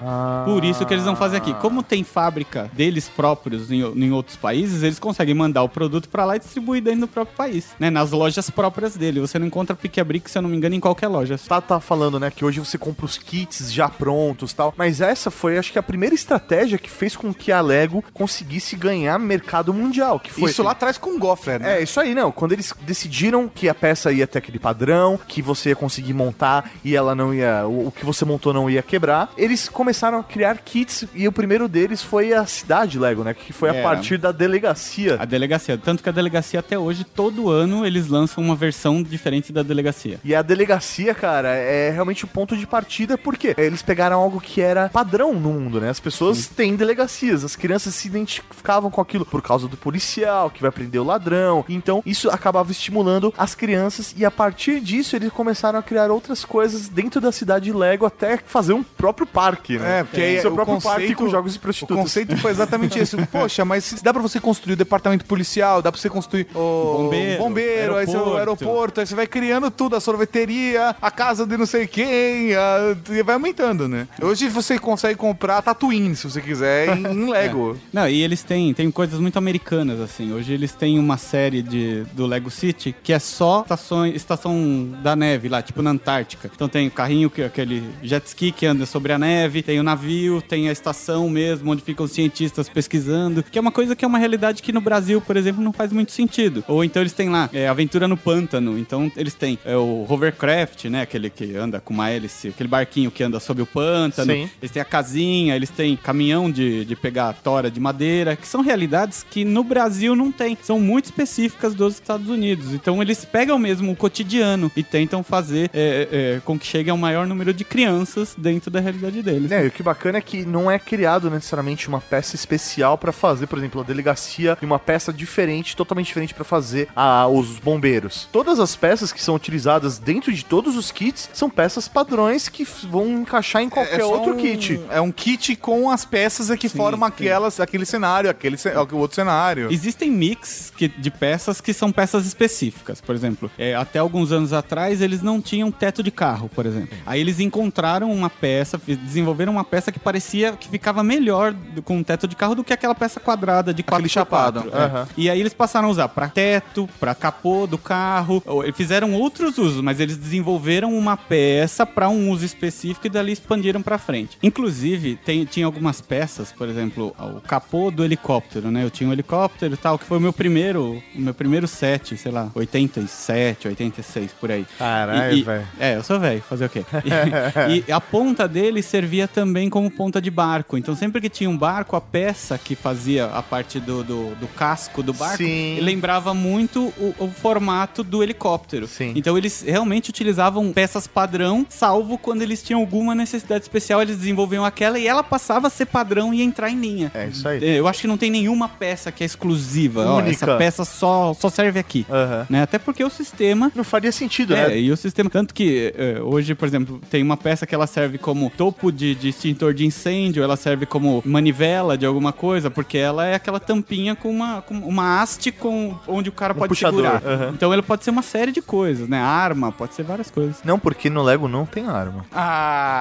Por isso que eles não fazem aqui. Como tem fábrica deles próprios em, em outros países, eles conseguem mandar o produto pra lá e distribuir dentro do próprio país, né? Nas lojas próprias dele. Você não encontra pique a brick, se eu não me engano, em qualquer loja. Tá, tá falando, né, que hoje você compra os kits já prontos e tal. Mas essa foi, acho que, a primeira estratégia que fez com que a Lego conseguisse ganhar mercado mundial. Que foi Isso lá atrás com o Goffler, né? É, isso aí, não. Quando eles decidiram que a peça ia ter aquele padrão, que você ia conseguir montar e ela não ia. O, que você montou não ia quebrar, eles começaram a criar kits e o primeiro deles foi a cidade Lego, né? Que foi a É. partir da delegacia. A delegacia. Tanto que a delegacia até hoje, todo ano, eles lançam uma versão diferente da delegacia. E a delegacia, cara, é realmente o ponto de partida, porque eles pegaram algo que era padrão no mundo, né? As pessoas têm delegacias, as crianças se identificavam com aquilo por causa do policial, que vai prender o ladrão. Então, isso acabava estimulando as crianças, e a partir disso, eles começaram a criar outras coisas dentro da cidade Lego, até fazer um próprio parque, né? É, porque aí seu o próprio parque conceito- com jogos de O prostitutas. conceito foi exatamente esse. Poxa, mas dá pra você construir o departamento policial, dá pra você construir o Bombeiro, bombeiro aí você, o aeroporto. aeroporto, aí você vai criando tudo, a sorveteria, a casa de não sei quem, a- e vai aumentando, né? Hoje você consegue comprar Tatooine, se você quiser, em, em Lego. Não, e eles têm, têm coisas muito americanas, assim. Hoje eles têm uma série de, do Lego City que é só estações, estação da neve lá, tipo na Antártica. Então tem o carrinho, que, aquele jet ski que anda sobre a neve, tem o navio, tem a estação mesmo, onde ficam os cientistas pesquisando, que é uma coisa que é uma realidade que no Brasil, por exemplo, não faz muito sentido. Ou então eles têm lá, é, Aventura no Pântano, então eles têm é, o hovercraft, né, aquele que anda com uma hélice, aquele barquinho que anda sobre o pântano, Sim. eles têm a casinha, eles têm caminhão de, de pegar tora de madeira, que são realidades que no Brasil não tem. São muito específicas específicas dos Estados Unidos. Então eles pegam mesmo o cotidiano e tentam fazer é, é, com que chegue ao maior número de crianças dentro da realidade deles. É, e o que bacana é que não é criado necessariamente uma peça especial pra fazer, por exemplo, a delegacia e uma peça diferente, totalmente diferente pra fazer a, os bombeiros. Todas as peças que são utilizadas dentro de todos os kits são peças padrões que vão encaixar em qualquer só outro um- kit. É um kit com as peças que formam aquelas, aquele cenário, aquele ce- outro cenário. Existem mix que- de peças que são peças específicas. Por exemplo, é, até alguns anos atrás eles não tinham teto de carro, por exemplo. Aí eles encontraram uma peça, desenvolveram uma peça que parecia que ficava melhor com um teto de carro do que aquela peça quadrada de 4 Aquele chapado. É. E aí eles passaram a usar pra teto, pra capô do carro. fizeram outros usos, mas eles desenvolveram uma peça pra um uso específico e dali expandiram pra frente. Inclusive, tem, tinha algumas peças, por exemplo, o capô do helicóptero, né? Eu tinha um helicóptero e tal, que foi o meu primeiro, o meu primeiro set, sei lá, 87, 86, por aí. Caralho, velho. É, eu sou velho, fazer o quê? E, e a ponta dele servia também como ponta de barco. Então, sempre que tinha um barco, a peça que fazia a parte do, do, do casco do barco lembrava muito o, o formato do helicóptero. Sim. Então, eles realmente utilizavam peças padrão, salvo quando eles tinham alguma necessidade especial, eles desenvolviam aquela e ela passava a ser padrão e entrar em linha. É isso aí. Eu acho que não tem nenhuma peça que é exclusiva. Ó, Única. essa peça só, só serve aqui. Aham. Né? Até porque o sistema Não faria sentido, é, né? e o sistema. Tanto que é, hoje, por exemplo, tem uma peça que ela serve como topo de, de extintor de incêndio, ela serve como manivela de alguma coisa, porque ela é aquela tampinha com uma, com uma haste com, onde o cara pode puxador, segurar. aham. Então ele pode ser uma série de coisas, né? Arma, pode ser várias coisas. Não, porque no Lego não tem arma. Ah,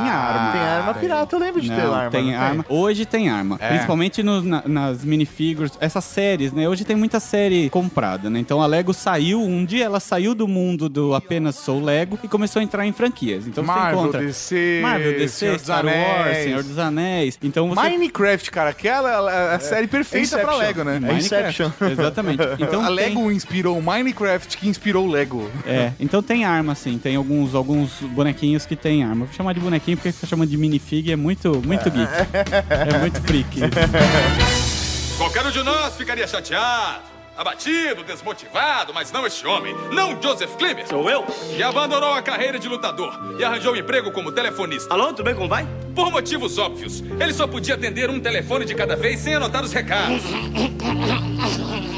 Tem arma. tem arma pirata, eu lembro de ter Não, arma. tem arma. Hoje tem arma. É. Principalmente no- na- nas minifigures. Essas séries, né? Hoje tem muita série comprada, né? Então a Lego saiu, um dia ela saiu do mundo do apenas sou Lego e começou a entrar em franquias. Então você Marvel, encontra DC, Marvel, DC, Senhor dos Star Wars, Anéis. Senhor dos Anéis. Então você Minecraft, cara, aquela é a série perfeita pra Inception. Lego, né? É Minecraft. Inception. Exatamente. Então a tem- Lego inspirou o Minecraft, que inspirou o Lego. É, então tem arma, sim. Tem alguns, alguns bonequinhos que tem arma. Vou chamar de bonequinho porque fica chamando de minifig é muito, muito geek. É muito freak. Qualquer um de nós ficaria chateado, abatido, desmotivado, mas não este homem. Não Joseph Klimer. Sou eu? Que abandonou a carreira de lutador e arranjou um emprego como telefonista. Alô, tudo bem? Como vai? Por motivos óbvios, ele só podia atender um telefone de cada vez sem anotar os recados.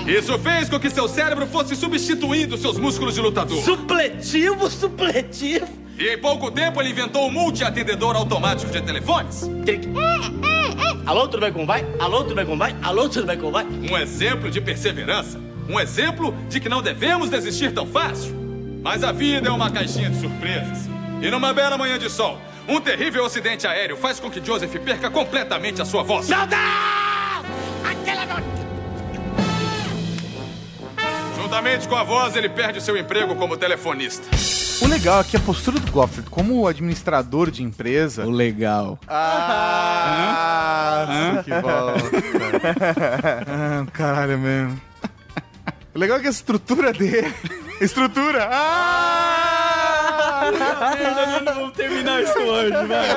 Isso fez com que seu cérebro fosse substituindo seus músculos de lutador. Supletivo, supletivo. E em pouco tempo ele inventou um multi-atendedor automático de telefones. Tem que- Alô, tudo bem? Como vai? Alô, tudo bem? Como vai? Alô, tudo bem? Como vai? Um exemplo de perseverança. Um exemplo de que não devemos desistir tão fácil. Mas a vida é uma caixinha de surpresas. E numa bela manhã de sol, um terrível acidente aéreo faz com que Joseph perca completamente a sua voz. Não dá! Aquela não... Juntamente com a voz, ele perde o seu emprego como telefonista. O legal é que a postura do Goffred, como administrador de empresa. O legal. Ah, que bosta. ah, caralho mesmo. O legal é que a estrutura dele. Estrutura! Ah! Vamos terminar isso hoje, vai.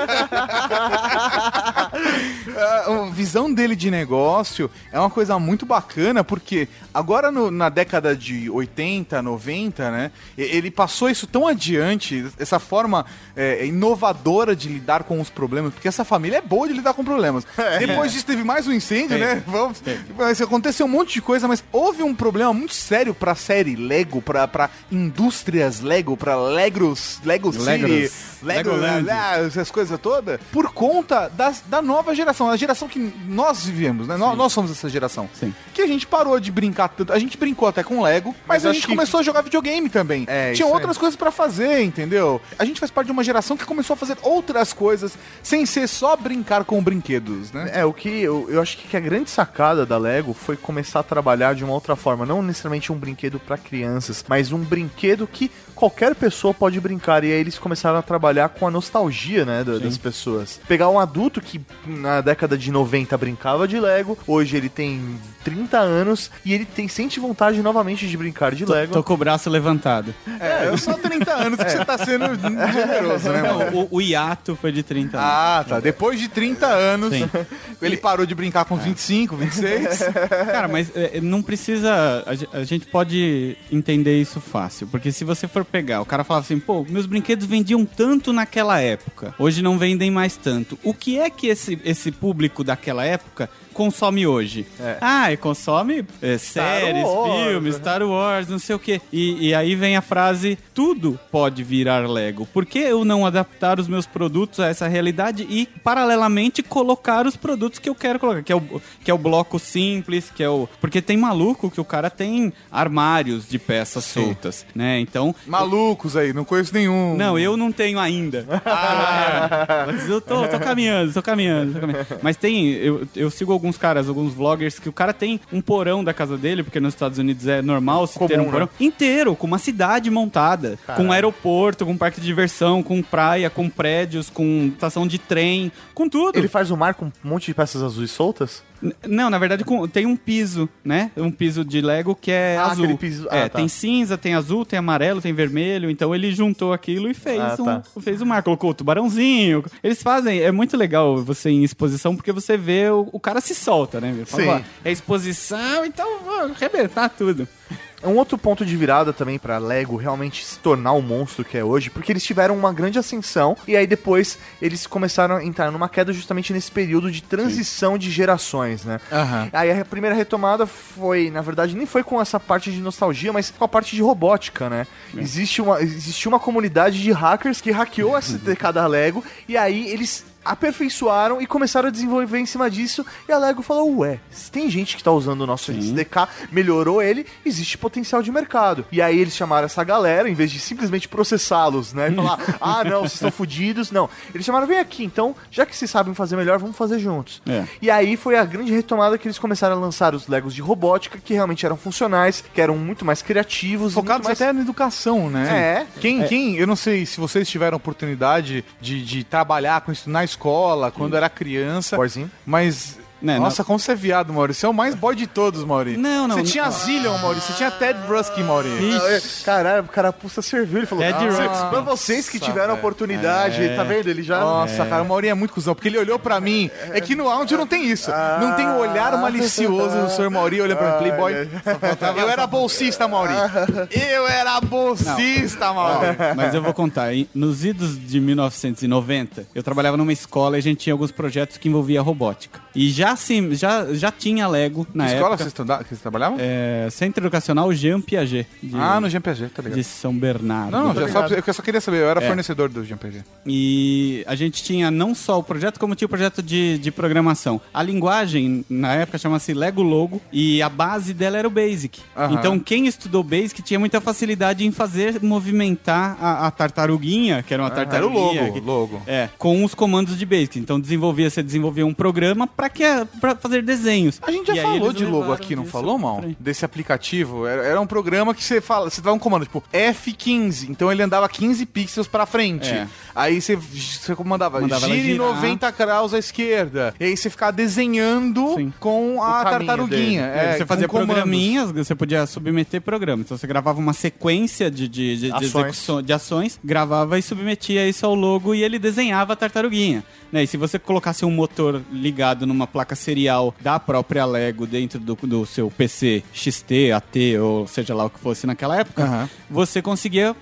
a visão dele de negócio é uma coisa muito bacana, porque agora no- na década de 80, 90, né? Ele passou isso tão adiante, essa forma é, inovadora de lidar com os problemas, porque essa família é boa de lidar com problemas. Depois disso teve mais um incêndio, né? Vamos, mas aconteceu um monte de coisa, mas houve um problema muito sério pra série Lego, pra, pra indústrias Lego, pra Legos, Lego City, Legos. Lego, Legoland. lá, essas coisas todas, por conta das- da nova geração, a geração que nós vivemos, né? Nós, nós somos essa geração. Sim. Que a gente parou de brincar tanto. A gente brincou até com Lego, mas, Mas a gente que- começou a jogar videogame também. É, Tinha outras coisas pra fazer, entendeu? A gente faz parte de uma geração que começou a fazer outras coisas sem ser só brincar com brinquedos, né? É, o que eu, eu acho que a grande sacada da Lego foi começar a trabalhar de uma outra forma. Não necessariamente um brinquedo pra crianças, mas um brinquedo que qualquer pessoa pode brincar. E aí eles começaram a trabalhar com a nostalgia, né, da- das pessoas. Pegar um adulto que na década de 90 90 brincava de Lego, hoje ele tem 30 anos e ele tem sente vontade novamente de brincar de Lego. Tô com o braço levantado. É, eu só 30 anos que você tá sendo generoso, né, mano? Não, o, o hiato foi de 30 anos. Ah, tá. Depois de 30 anos, Sim. ele parou de brincar com 25, 26. Cara, mas é, não precisa. A gente pode entender isso fácil. Porque se você for pegar, o cara fala assim, pô, meus brinquedos vendiam tanto naquela época. Hoje não vendem mais tanto. O que é que esse, esse público daquela época consome hoje? Ah, e consome é, séries, Wars, filmes, Star Wars, não sei o quê. E, e aí vem a frase: tudo pode virar Lego. Por que eu não adaptar os meus produtos a essa realidade e, paralelamente, colocar os produtos que eu quero colocar? Que é o, que é o bloco simples, que é o. Porque tem maluco que o cara tem armários de peças soltas, né? Então. Malucos aí, não conheço nenhum. Não, eu não tenho ainda. Ah, mas eu tô, tô caminhando, tô caminhando, tô caminhando. Mas tem, eu, eu sigo alguns caras, alguns vloggers, que o cara tem um porão da casa dele, porque nos Estados Unidos é normal se ter um né? porão inteiro, com uma cidade montada, com um aeroporto, com um parque de diversão, com praia, com prédios, com estação de trem, com tudo. Ele faz o mar com um monte de peças azuis soltas? Não, na verdade tem um piso, né? Um piso de Lego que é Ah, azul. piso- é, ah, tá. tem cinza, tem azul, tem amarelo, tem vermelho. Então ele juntou aquilo e fez, Ah, um, tá. fez o mar. Colocou o tubarãozinho. Eles fazem, é muito legal você em exposição porque você vê o, o cara se solta, né? Fala, Sim. "Ó, é exposição, então vou arrebentar tudo. Um outro ponto de virada também pra Lego realmente se tornar o monstro que é hoje, porque eles tiveram uma grande ascensão e aí depois eles começaram a entrar numa queda justamente nesse período de transição de gerações, né? Aham. Aí a primeira retomada foi, na verdade, nem foi com essa parte de nostalgia, mas com a parte de robótica, né? Existe uma, existiu uma comunidade de hackers que hackeou a SDK da Lego e aí eles aperfeiçoaram e começaram a desenvolver em cima disso. E a Lego falou: Ué, se tem gente que tá usando o nosso SDK, melhorou ele, existe potencial de mercado. E aí eles chamaram essa galera, em vez de simplesmente processá-los, né? E falar: Ah, não, vocês estão fodidos. Não. Eles chamaram: Vem aqui, então, já que vocês sabem fazer melhor, vamos fazer juntos. É. E aí foi a grande retomada que eles começaram a lançar os Legos de robótica, que realmente eram funcionais, que eram muito mais criativos. Focados mais... até na educação, né? É. Quem, quem, eu não sei se vocês tiveram oportunidade de, de trabalhar com isso na escola, quando era criança. Borzinho. Mas. Né, nossa, como você é viado, Maurício. Você é o mais boy de todos, Maurício. Não, não, Você não. tinha Zillion, Maurício. Você tinha Ted Brusky, Maurício. Caralho, o carapuça serviu. Ele falou: Ted "Ah, Rock." Pra vocês que tiveram a oportunidade, tá vendo? Ele já. Nossa, cara, o Maurinho é muito cuzão, porque ele olhou pra mim. É que no áudio não tem isso. Não tem o olhar malicioso do senhor Maurinho olhando pra mim. Playboy. Eu era bolsista, Maurinho. Eu era bolsista, Maurinho. Mas eu vou contar. Nos idos de 1990, eu trabalhava numa escola e a gente tinha alguns projetos que envolvia robótica. E já, sim, já, já tinha Lego na Que escola época. vocês, estuda- que vocês trabalhavam? É, Centro Educacional Jean Piaget, de, Ah, no GMPG, tá ligado? de São Bernardo. Não, já só, eu só queria saber, eu era É. fornecedor do GMPG. E a gente tinha não só o projeto, como tinha o projeto de, de programação. A linguagem, na época, chama-se Lego Logo, e a base dela era o Basic. Aham. Então, quem estudou Basic tinha muita facilidade em fazer movimentar a, a tartaruguinha, que era uma Era o tartaruguinha. logo, que- logo. É, com os comandos de Basic. Então, desenvolvia, você desenvolvia um programa para que para fazer desenhos. A gente já E falou de logo aqui, não falou, mal? Desse aplicativo. Era, era um programa que você fala, você dava um comando, tipo, F15. Então ele andava 15 pixels pra frente. É. Aí você, você mandava, Mandava gire girar. 90 graus à esquerda. E aí você ficava desenhando Sim. com a tartaruguinha. É, você fazia programinhas, você podia submeter programas. Então você gravava uma sequência de, de, de, de Ações. execução- de ações, gravava e submetia isso ao logo e ele desenhava a tartaruguinha. Né? E se você colocasse um motor ligado numa placa serial da própria Lego dentro do, do seu PC XT, AT ou seja lá o que fosse naquela época, Aham. você conseguia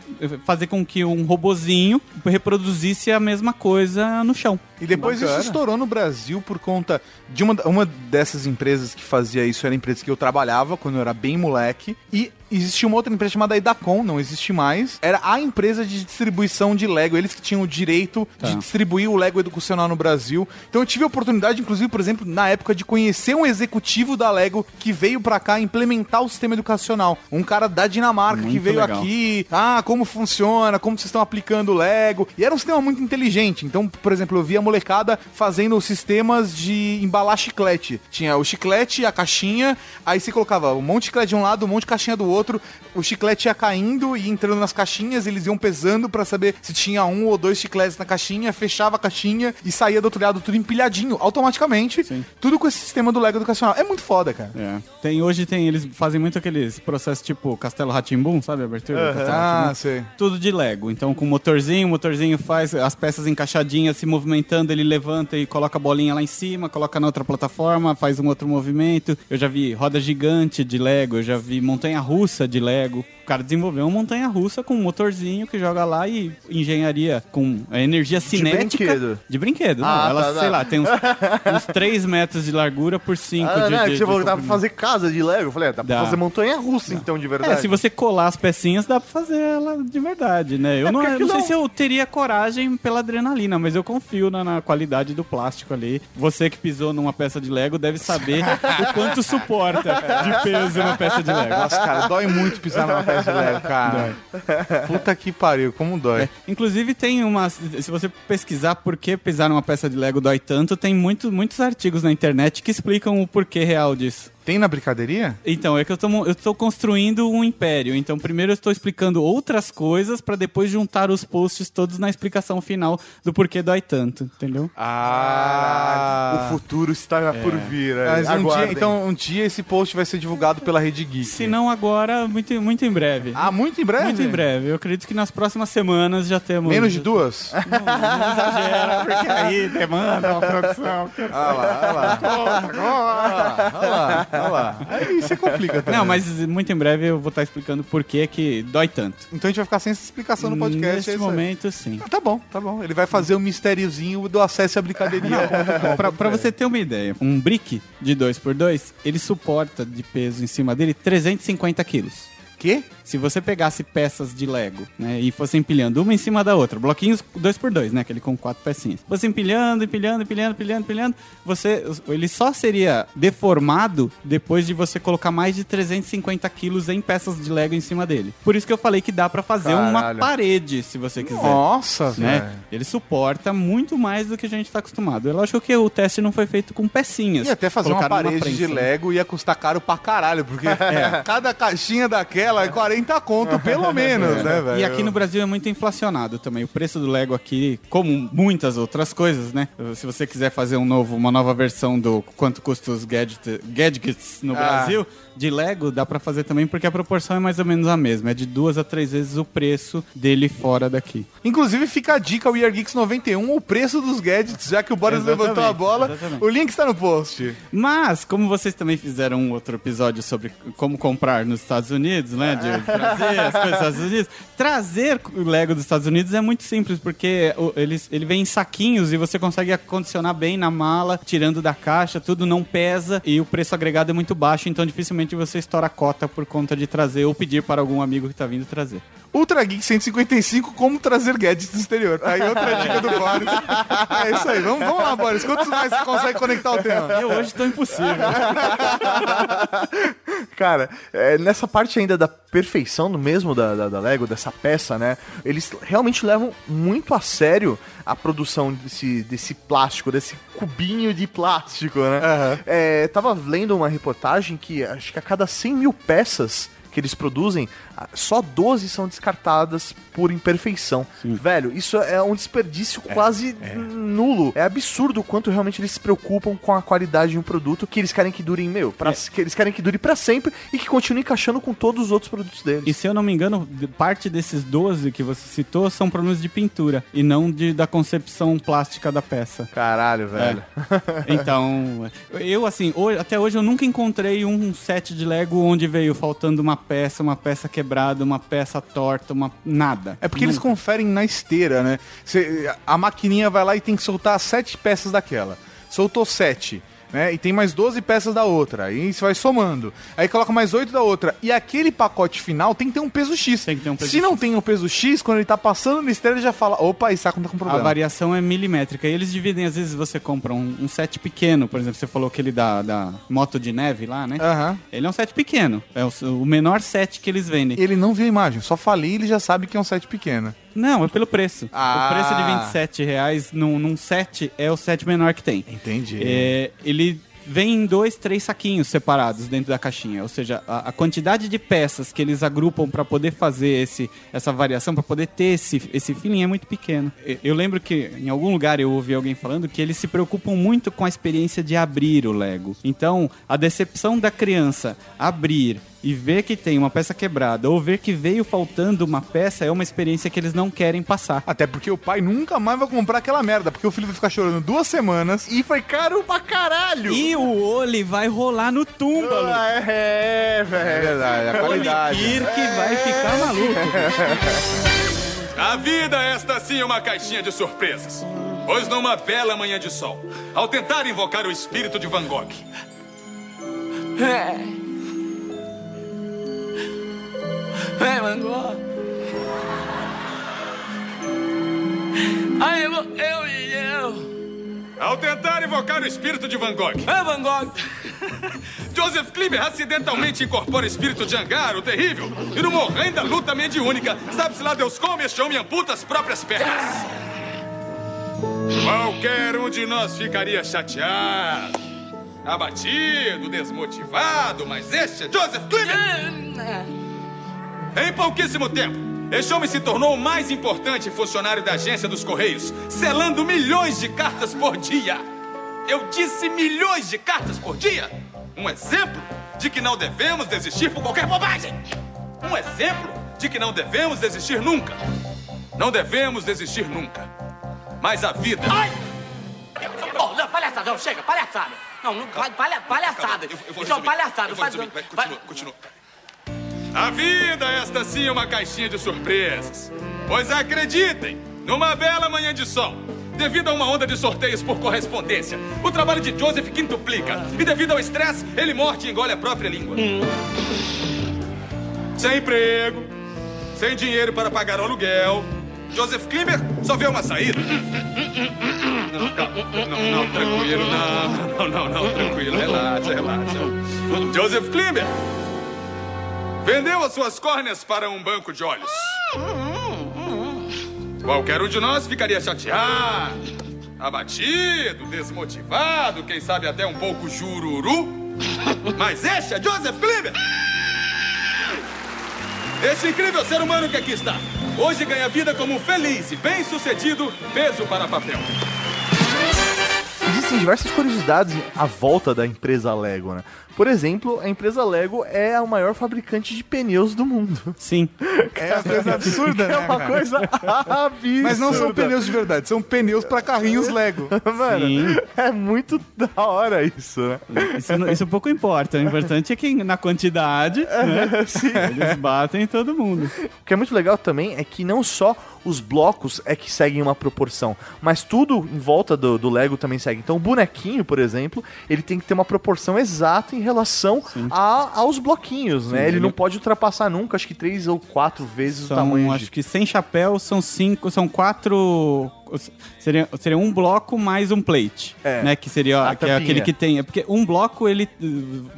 fazer com que um robozinho reproduzisse a mesma coisa no chão. E depois Bacana. isso estourou no Brasil por conta de uma, uma dessas empresas que fazia isso, era a empresa que eu trabalhava quando eu era bem moleque. E existia uma outra empresa chamada Idacom, não existe mais. Era a empresa de distribuição de Lego, eles que tinham o direito Tá. de distribuir o Lego educacional no Brasil. Então eu tive a oportunidade, inclusive, por exemplo, na época de conhecer um executivo da Lego que veio pra cá implementar o sistema educacional. Um cara da Dinamarca que Muito veio legal. aqui, ah, como funciona, como vocês estão aplicando o Lego. E era um sistema muito inteligente. Então, por exemplo, eu via molecada fazendo sistemas de embalar chiclete. Tinha o chiclete, a caixinha, aí você colocava um monte de chiclete de um lado, um monte de caixinha do outro, o chiclete ia caindo e entrando nas caixinhas, eles iam pesando pra saber se tinha um ou dois chicletes na caixinha, fechava a caixinha e saía do outro lado tudo empilhadinho, automaticamente. Sim. Tudo com esse sistema do Lego educacional. É muito foda, cara. É. Tem, hoje tem, eles fazem muito aqueles processos tipo Castelo Ratimbum, sabe a abertura? Castelo Ah, sei. Tudo de Lego. Então, com motorzinho, o motorzinho faz as peças encaixadinhas, se movimentando, ele levanta e coloca a bolinha lá em cima, coloca na outra plataforma, faz um outro movimento. Eu já vi roda gigante de Lego, eu já vi montanha russa de Lego. O cara desenvolveu uma montanha russa com um motorzinho que joga lá e engenharia com energia cinética. brinquedo? De brinquedo. Ah, não, ela, tá, sei tá. lá, tem uns, uns 3 metros de largura por 5 Ah, de, não, é de, que você de falou que dá pra fazer casa de Lego. Eu falei, é, dá pra Dá. fazer montanha russa, então, de verdade. É, se você colar as pecinhas, dá pra fazer ela de verdade, né? Eu não, porque eu não sei se eu teria coragem pela adrenalina, mas eu confio na, na qualidade do plástico ali. Você que pisou numa peça de Lego deve saber o quanto suporta de peso uma peça de Lego. Nossa, cara, dói muito pisar numa peça de Lego, cara. Puta que pariu, como dói. É, inclusive tem uma. Se você pesquisar por que pisar numa peça de Lego dói tanto, tem muito, muitos artigos na internet que explicam o porquê real disso. Tem na brincadeirinha? Então, é que eu tô, eu tô construindo um império. Então, primeiro eu estou explicando outras coisas pra depois juntar os posts todos na explicação final do porquê dói tanto, entendeu? Ah. O futuro está por vir. é. Mas um dia, então, um dia esse post vai ser divulgado pela Rede Geek. Se não agora, muito, muito em breve. Ah, muito em breve? Muito em breve. Eu acredito que nas próximas semanas já temos. Menos de duas? Não, não exagera, porque aí demanda uma produção. Ah lá, ah lá. Olha lá, olha lá. Aí você complica também. Não, mas muito em breve eu vou estar explicando por que que dói tanto. Então a gente vai ficar sem essa explicação no podcast. Neste é isso aí. momento, sim. Ah, Tá bom, tá bom. Ele vai fazer o mistériozinho do acesso à brincadeirinha. Pra, pra você ter uma ideia, um brick de 2x2, ele suporta de peso em cima dele 350 quilos. Quê? Se você pegasse peças de Lego, né, e fosse empilhando uma em cima da outra, bloquinhos 2x2, né, aquele com quatro pecinhas. Fosse empilhando, empilhando, empilhando, empilhando, empilhando, você, ele só seria deformado depois de você colocar mais de 350 quilos em peças de Lego em cima dele. Por isso que eu falei que dá pra fazer uma Caralho. parede, se você quiser. Nossa, Né? velho. Ele suporta muito mais do que a gente tá acostumado. É lógico que o teste não foi feito com pecinhas. E até fazer uma Colocaram parede de? Lego ia custar caro pra caralho, porque cada caixinha daquela é 40 conto, pelo menos, né, velho? E aqui no Brasil é muito inflacionado também. O preço do Lego aqui, como muitas outras coisas, né? Se você quiser fazer um novo, uma nova versão do quanto custa os gadget, gadgets no Ah. Brasil, de Lego, dá pra fazer também porque a proporção é mais ou menos a mesma. É de duas a três vezes o preço dele fora daqui. Inclusive, fica a dica, o Year Geeks 91, o preço dos gadgets, já que o Boris Exatamente, levantou a bola. exatamente. O link está no post. Mas, como vocês também fizeram um outro episódio sobre como comprar nos Estados Unidos, né? De trazer as coisas dos Estados Unidos. Trazer o Lego dos Estados Unidos é muito simples, porque ele, ele vem em saquinhos e você consegue acondicionar bem na mala, tirando da caixa, tudo não pesa e o preço agregado é muito baixo, então dificilmente você estoura a cota por conta de trazer ou pedir para algum amigo que tá vindo trazer. Ultra Geek 155, como trazer gadgets do exterior. Aí outra dica do Boris. É isso aí. Vamos, vamos lá, Boris. Quantos mais você consegue conectar o tema? Eu hoje tô impossível. Cara, é, nessa parte ainda da perfeição do mesmo da, da, da Lego, dessa peça, né? Eles realmente levam muito a sério a produção desse, desse plástico, desse cubinho de plástico, né? É, tava lendo uma reportagem que acho que a cada 100 mil peças que eles produzem, só 12 são descartadas por imperfeição. Velho, isso é um desperdício quase nulo. É absurdo o quanto realmente eles se preocupam com a qualidade de um produto que eles querem que dure, meu, pra, que eles querem que dure pra sempre e que continue encaixando com todos os outros produtos deles. E se eu não me engano, parte desses 12 que você citou são problemas de pintura e não de, da concepção plástica da peça. Caralho, velho. Então, eu assim, hoje- até hoje eu nunca encontrei um set de Lego onde veio faltando uma peça, uma peça quebrada, uma peça torta, uma nada. É porque eles Nunca. conferem na esteira, né? Cê- a maquininha vai lá e tem que soltar sete peças daquela. Soltou sete. Né? E tem mais 12 peças da outra. Aí você vai somando. Aí coloca mais 8 da outra. E aquele pacote final tem que ter um peso X. Tem que ter um peso Se não tem um peso X, quando ele tá passando na esteira, ele já fala: opa, saco tá com A problema. variação é milimétrica. E eles dividem, às vezes você compra um, um set pequeno, por exemplo, você falou aquele da, da moto de neve lá, né? Aham. Ele é um set pequeno. É o, o menor set que eles vendem. Ele não viu a imagem, só falei e ele já sabe que é um set pequeno. Não, é pelo preço. Ah. O preço de 27 reais num, num set é o set menor que tem. Entendi. É, ele vem em dois, três saquinhos separados dentro da caixinha. Ou seja, a, a quantidade de peças que eles agrupam para poder fazer esse, essa variação, para poder ter esse, esse feeling é muito pequeno. Eu lembro que em algum lugar eu ouvi alguém falando que eles se preocupam muito com a experiência de abrir o Lego. Então, a decepção da criança abrir e ver que tem uma peça quebrada ou ver que veio faltando uma peça é uma experiência que eles não querem passar. Até porque o pai nunca mais vai comprar aquela merda, porque o filho vai ficar chorando duas semanas. E foi caro pra caralho! E o olho vai rolar no túmbalo. Ah, É, É velho. verdade, a qualidade. Kirk vai ficar maluco. A vida é esta sim uma caixinha de surpresas. Pois numa bela manhã de sol, ao tentar invocar o espírito de Van Gogh, É, Mangó. Ai, eu, eu e eu. ao tentar invocar o espírito de Van Gogh, É, Van Gogh. Joseph Klimber acidentalmente incorpora o espírito de Angar, o terrível, e numa horrenda luta mediúnica, sabe-se lá Deus come este homem amputa as próprias pernas. Qualquer um de nós ficaria chateado, abatido, desmotivado, mas este é Joseph Klimber. Em pouquíssimo tempo, este homem se tornou o mais importante funcionário da agência dos Correios, selando milhões de cartas por dia. Eu disse milhões de cartas por dia. Um exemplo de que não devemos desistir por qualquer bobagem. Um exemplo de que não devemos desistir nunca. Não devemos desistir nunca. Mas a vida. Ai! Oh, não, palhaçada, não, chega, palhaçada. Não, não palha, palha- palhaçada. Eu- eu vou Isso é palhaçada. eu vou faz- resumir. Vai- continua, continua. A vida, esta sim, é uma caixinha de surpresas. Pois acreditem, numa bela manhã de sol, devido a uma onda de sorteios por correspondência, o trabalho de Joseph quintuplica. E devido ao estresse, ele morte e engole a própria língua. Sem emprego, sem dinheiro para pagar o aluguel. Joseph Klimber só vê uma saída. Não, calma. não, não, tranquilo, não, não, não, não, tranquilo, relaxa, relaxa. Joseph Klimber vendeu as suas córneas para um banco de olhos. Qualquer um de nós ficaria chateado, abatido, desmotivado, quem sabe até um pouco jururu. Mas este é Joseph Klimber! Este incrível ser humano que aqui está, hoje ganha vida como um feliz e bem-sucedido peso para papel. Existem diversas curiosidades à volta da empresa Lego, né? Por exemplo, a empresa Lego é a maior fabricante de pneus do mundo. Sim. É uma coisa absurda, né? É uma cara? coisa absurda. Mas não são pneus de verdade, são pneus pra carrinhos Lego. Mano, Sim. é muito da hora isso, né? Isso, isso pouco importa. O importante é que na quantidade, né, eles batem em todo mundo. O que é muito legal também é que não só os blocos é que seguem uma proporção, mas tudo em volta do, do Lego também segue. Então o bonequinho, por exemplo, ele tem que ter uma proporção exata em relação a- aos bloquinhos, né? Ele, ele- não pode ultrapassar nunca, acho que três ou quatro vezes o São, tamanho acho de... que sem chapéu são cinco, são quatro. Seria, seria um bloco mais um plate, É. né? Que seria A que é aquele que tem. É porque um bloco, ele.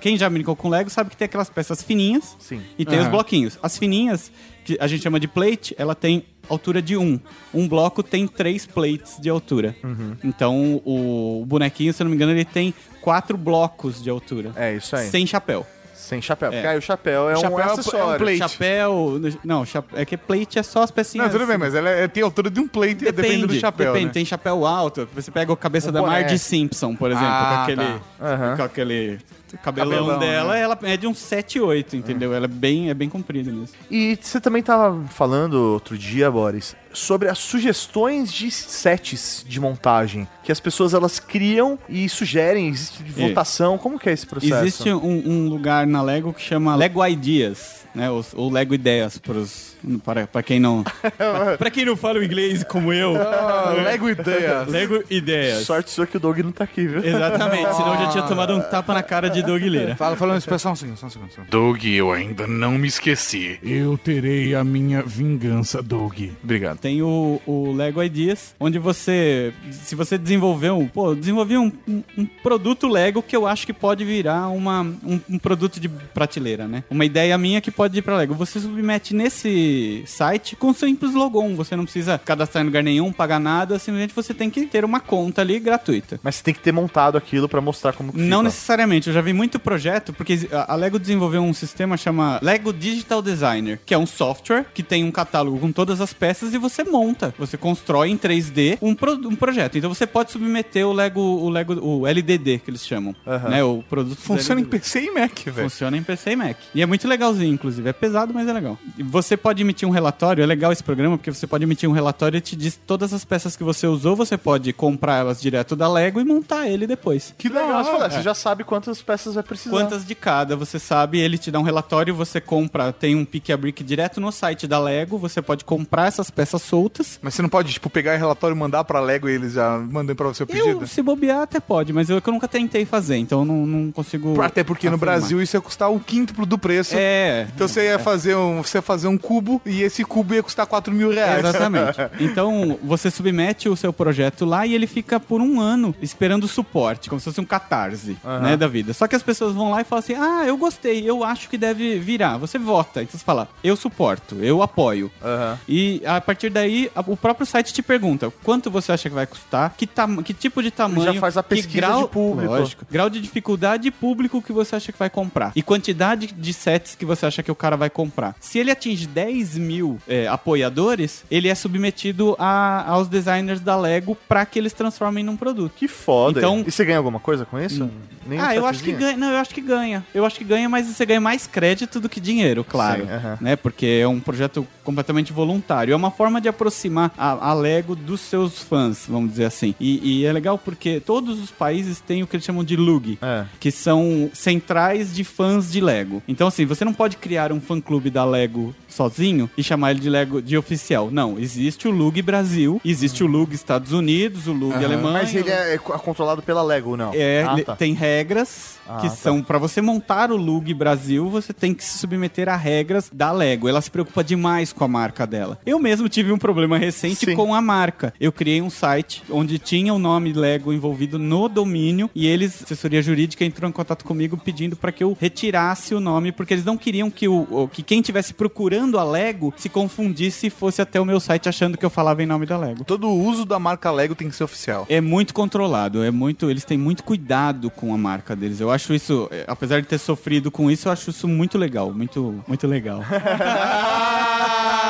Quem já brincou com Lego sabe que tem aquelas peças fininhas Sim. e tem os Aham. bloquinhos. As fininhas, que a gente chama de plate, ela tem altura de um. Um bloco tem três plates de altura. Uhum. Então o bonequinho, se eu não me engano, ele tem quatro blocos de altura. É isso aí. Sem chapéu. Sem chapéu. Porque aí o chapéu é Chapéu um é um acessório. plate. Chapéu. Não, chape- é que plate é só as pecinhas. Não, tudo bem, mas ela é- tem a altura de um plate, depende do chapéu, Depende, né? tem chapéu alto. Você pega a cabeça Um da boné. Marge Simpson, por exemplo, Ah, com aquele. tá. Aham. Com aquele. Cabelão, Cabelão, dela, né? ela é de uns 7, 8, entendeu? Ela é bem, é bem comprida nisso. E você também tava falando outro dia, Boris, sobre as sugestões de sets de montagem que as pessoas elas criam e sugerem, existe votação. Como que é esse processo? Existe um, um lugar na Lego que chama Lego Ideas, né? Ou, ou Lego Ideias pros, para, para quem não. para, quem não fala o inglês como eu. Ah, Lego ideia. Lego Ideias. Sorte sua que o Doug não tá aqui, viu? Exatamente, senão eu já tinha tomado um tapa na cara de Doug Lira. Fala, falando isso, pessoal, só um segundo, só um segundo. só um segundo. Doug, eu ainda não me esqueci. Eu terei a minha vingança, Doug. Obrigado. Tem o, o Lego Ideas, onde você, se você desenvolver um, pô, desenvolvi um, um, um produto Lego que eu acho que pode virar uma, um, um produto de prateleira, né? Uma ideia minha que pode ir pra Lego. Você submete nesse site com simples logon. Você não precisa cadastrar em lugar nenhum, pagar nada. Simplesmente você tem que ter uma conta ali gratuita. Mas você tem que ter montado aquilo pra mostrar como que Não fica. necessariamente, eu já vi muito projeto, porque a Lego desenvolveu um sistema chama Lego Digital Designer, que é um software que tem um catálogo com todas as peças e você monta, você constrói em 3D um, pro- um projeto. Então você pode submeter o Lego, o Lego, o LDD que eles chamam, né? O produto Funciona em. PC e Mac, velho. Funciona em PC e Mac. E é muito legalzinho, inclusive. É pesado, mas é legal. Você pode emitir um relatório, é legal esse programa, porque você pode emitir um relatório e te diz todas as peças que você usou, você pode comprar elas direto da Lego e montar ele depois. Que legal, você, fala, você já sabe quantas peças vai precisar. Quantas de cada, você sabe, ele te dá um relatório, você compra, tem um pick a brick direto no site da Lego, você pode comprar essas peças soltas. Mas você não pode, tipo, pegar o relatório e mandar pra Lego e eles já mandam pra você o pedido? Eu, se bobear, até pode, mas eu, que eu nunca tentei fazer, então eu não, não consigo. Até porque no afirmar. Brasil isso ia custar o quíntuplo do preço. É. Então você ia fazer um, você ia fazer um cubo e esse cubo ia custar 4 mil reais. Exatamente. Então, você submete o seu projeto lá e ele fica por um ano esperando suporte, como se fosse um catarse, né, da vida. Só que as pessoas vão lá e falam assim, ah, eu gostei, eu acho que deve virar. Você vota. Então você fala, eu suporto, eu apoio. E a partir daí, o próprio site te pergunta, quanto você acha que vai custar, que, tam que tipo de tamanho, já faz a que pesquisa grau, de público. Lógico, grau de dificuldade e público que você acha que vai comprar. E quantidade de sets que você acha que o cara vai comprar. Se ele atinge 10 mil é, apoiadores, ele é submetido a- aos designers da Lego pra que eles transformem num produto. Que foda. Então- E você ganha alguma coisa com isso? Nem um Ah, eu acho que ganha. Não, eu acho que ganha. Eu acho que ganha, mas você ganha mais crédito do que dinheiro, claro. Sim, aham. né? Porque é um projeto completamente voluntário. É uma forma de aproximar a, a Lego dos seus fãs, vamos dizer assim. E, e é legal porque todos os países têm o que eles chamam de LUG, É. que são centrais de fãs de Lego. Então, assim, você não pode criar um fã-clube da Lego sozinho e chamar ele de Lego de oficial. Não, existe o LUG Brasil, existe o LUG Estados Unidos, o LUG Alemanha. Mas ele é, co- controlado pela Lego, não? É, Ah, tá. tem regras Ah, que tá. são pra você montar o Lug Brasil, você tem que se submeter a regras da Lego. Ela se preocupa demais com a marca dela. Eu mesmo tive um problema recente Sim. com a marca. Eu criei um site onde tinha o nome Lego envolvido no domínio e eles, assessoria jurídica, entrou em contato comigo pedindo pra que eu retirasse o nome porque eles não queriam que o que quem estivesse procurando a Lego se confundisse e fosse até o meu site achando que eu falava em nome da Lego. Todo o uso da marca Lego tem que ser oficial. É muito controlado, é muito. Eles têm muito cuidado com a marca deles. Eu acho isso, é, apesar de ter sofrido com isso, eu acho isso muito legal, muito, muito legal.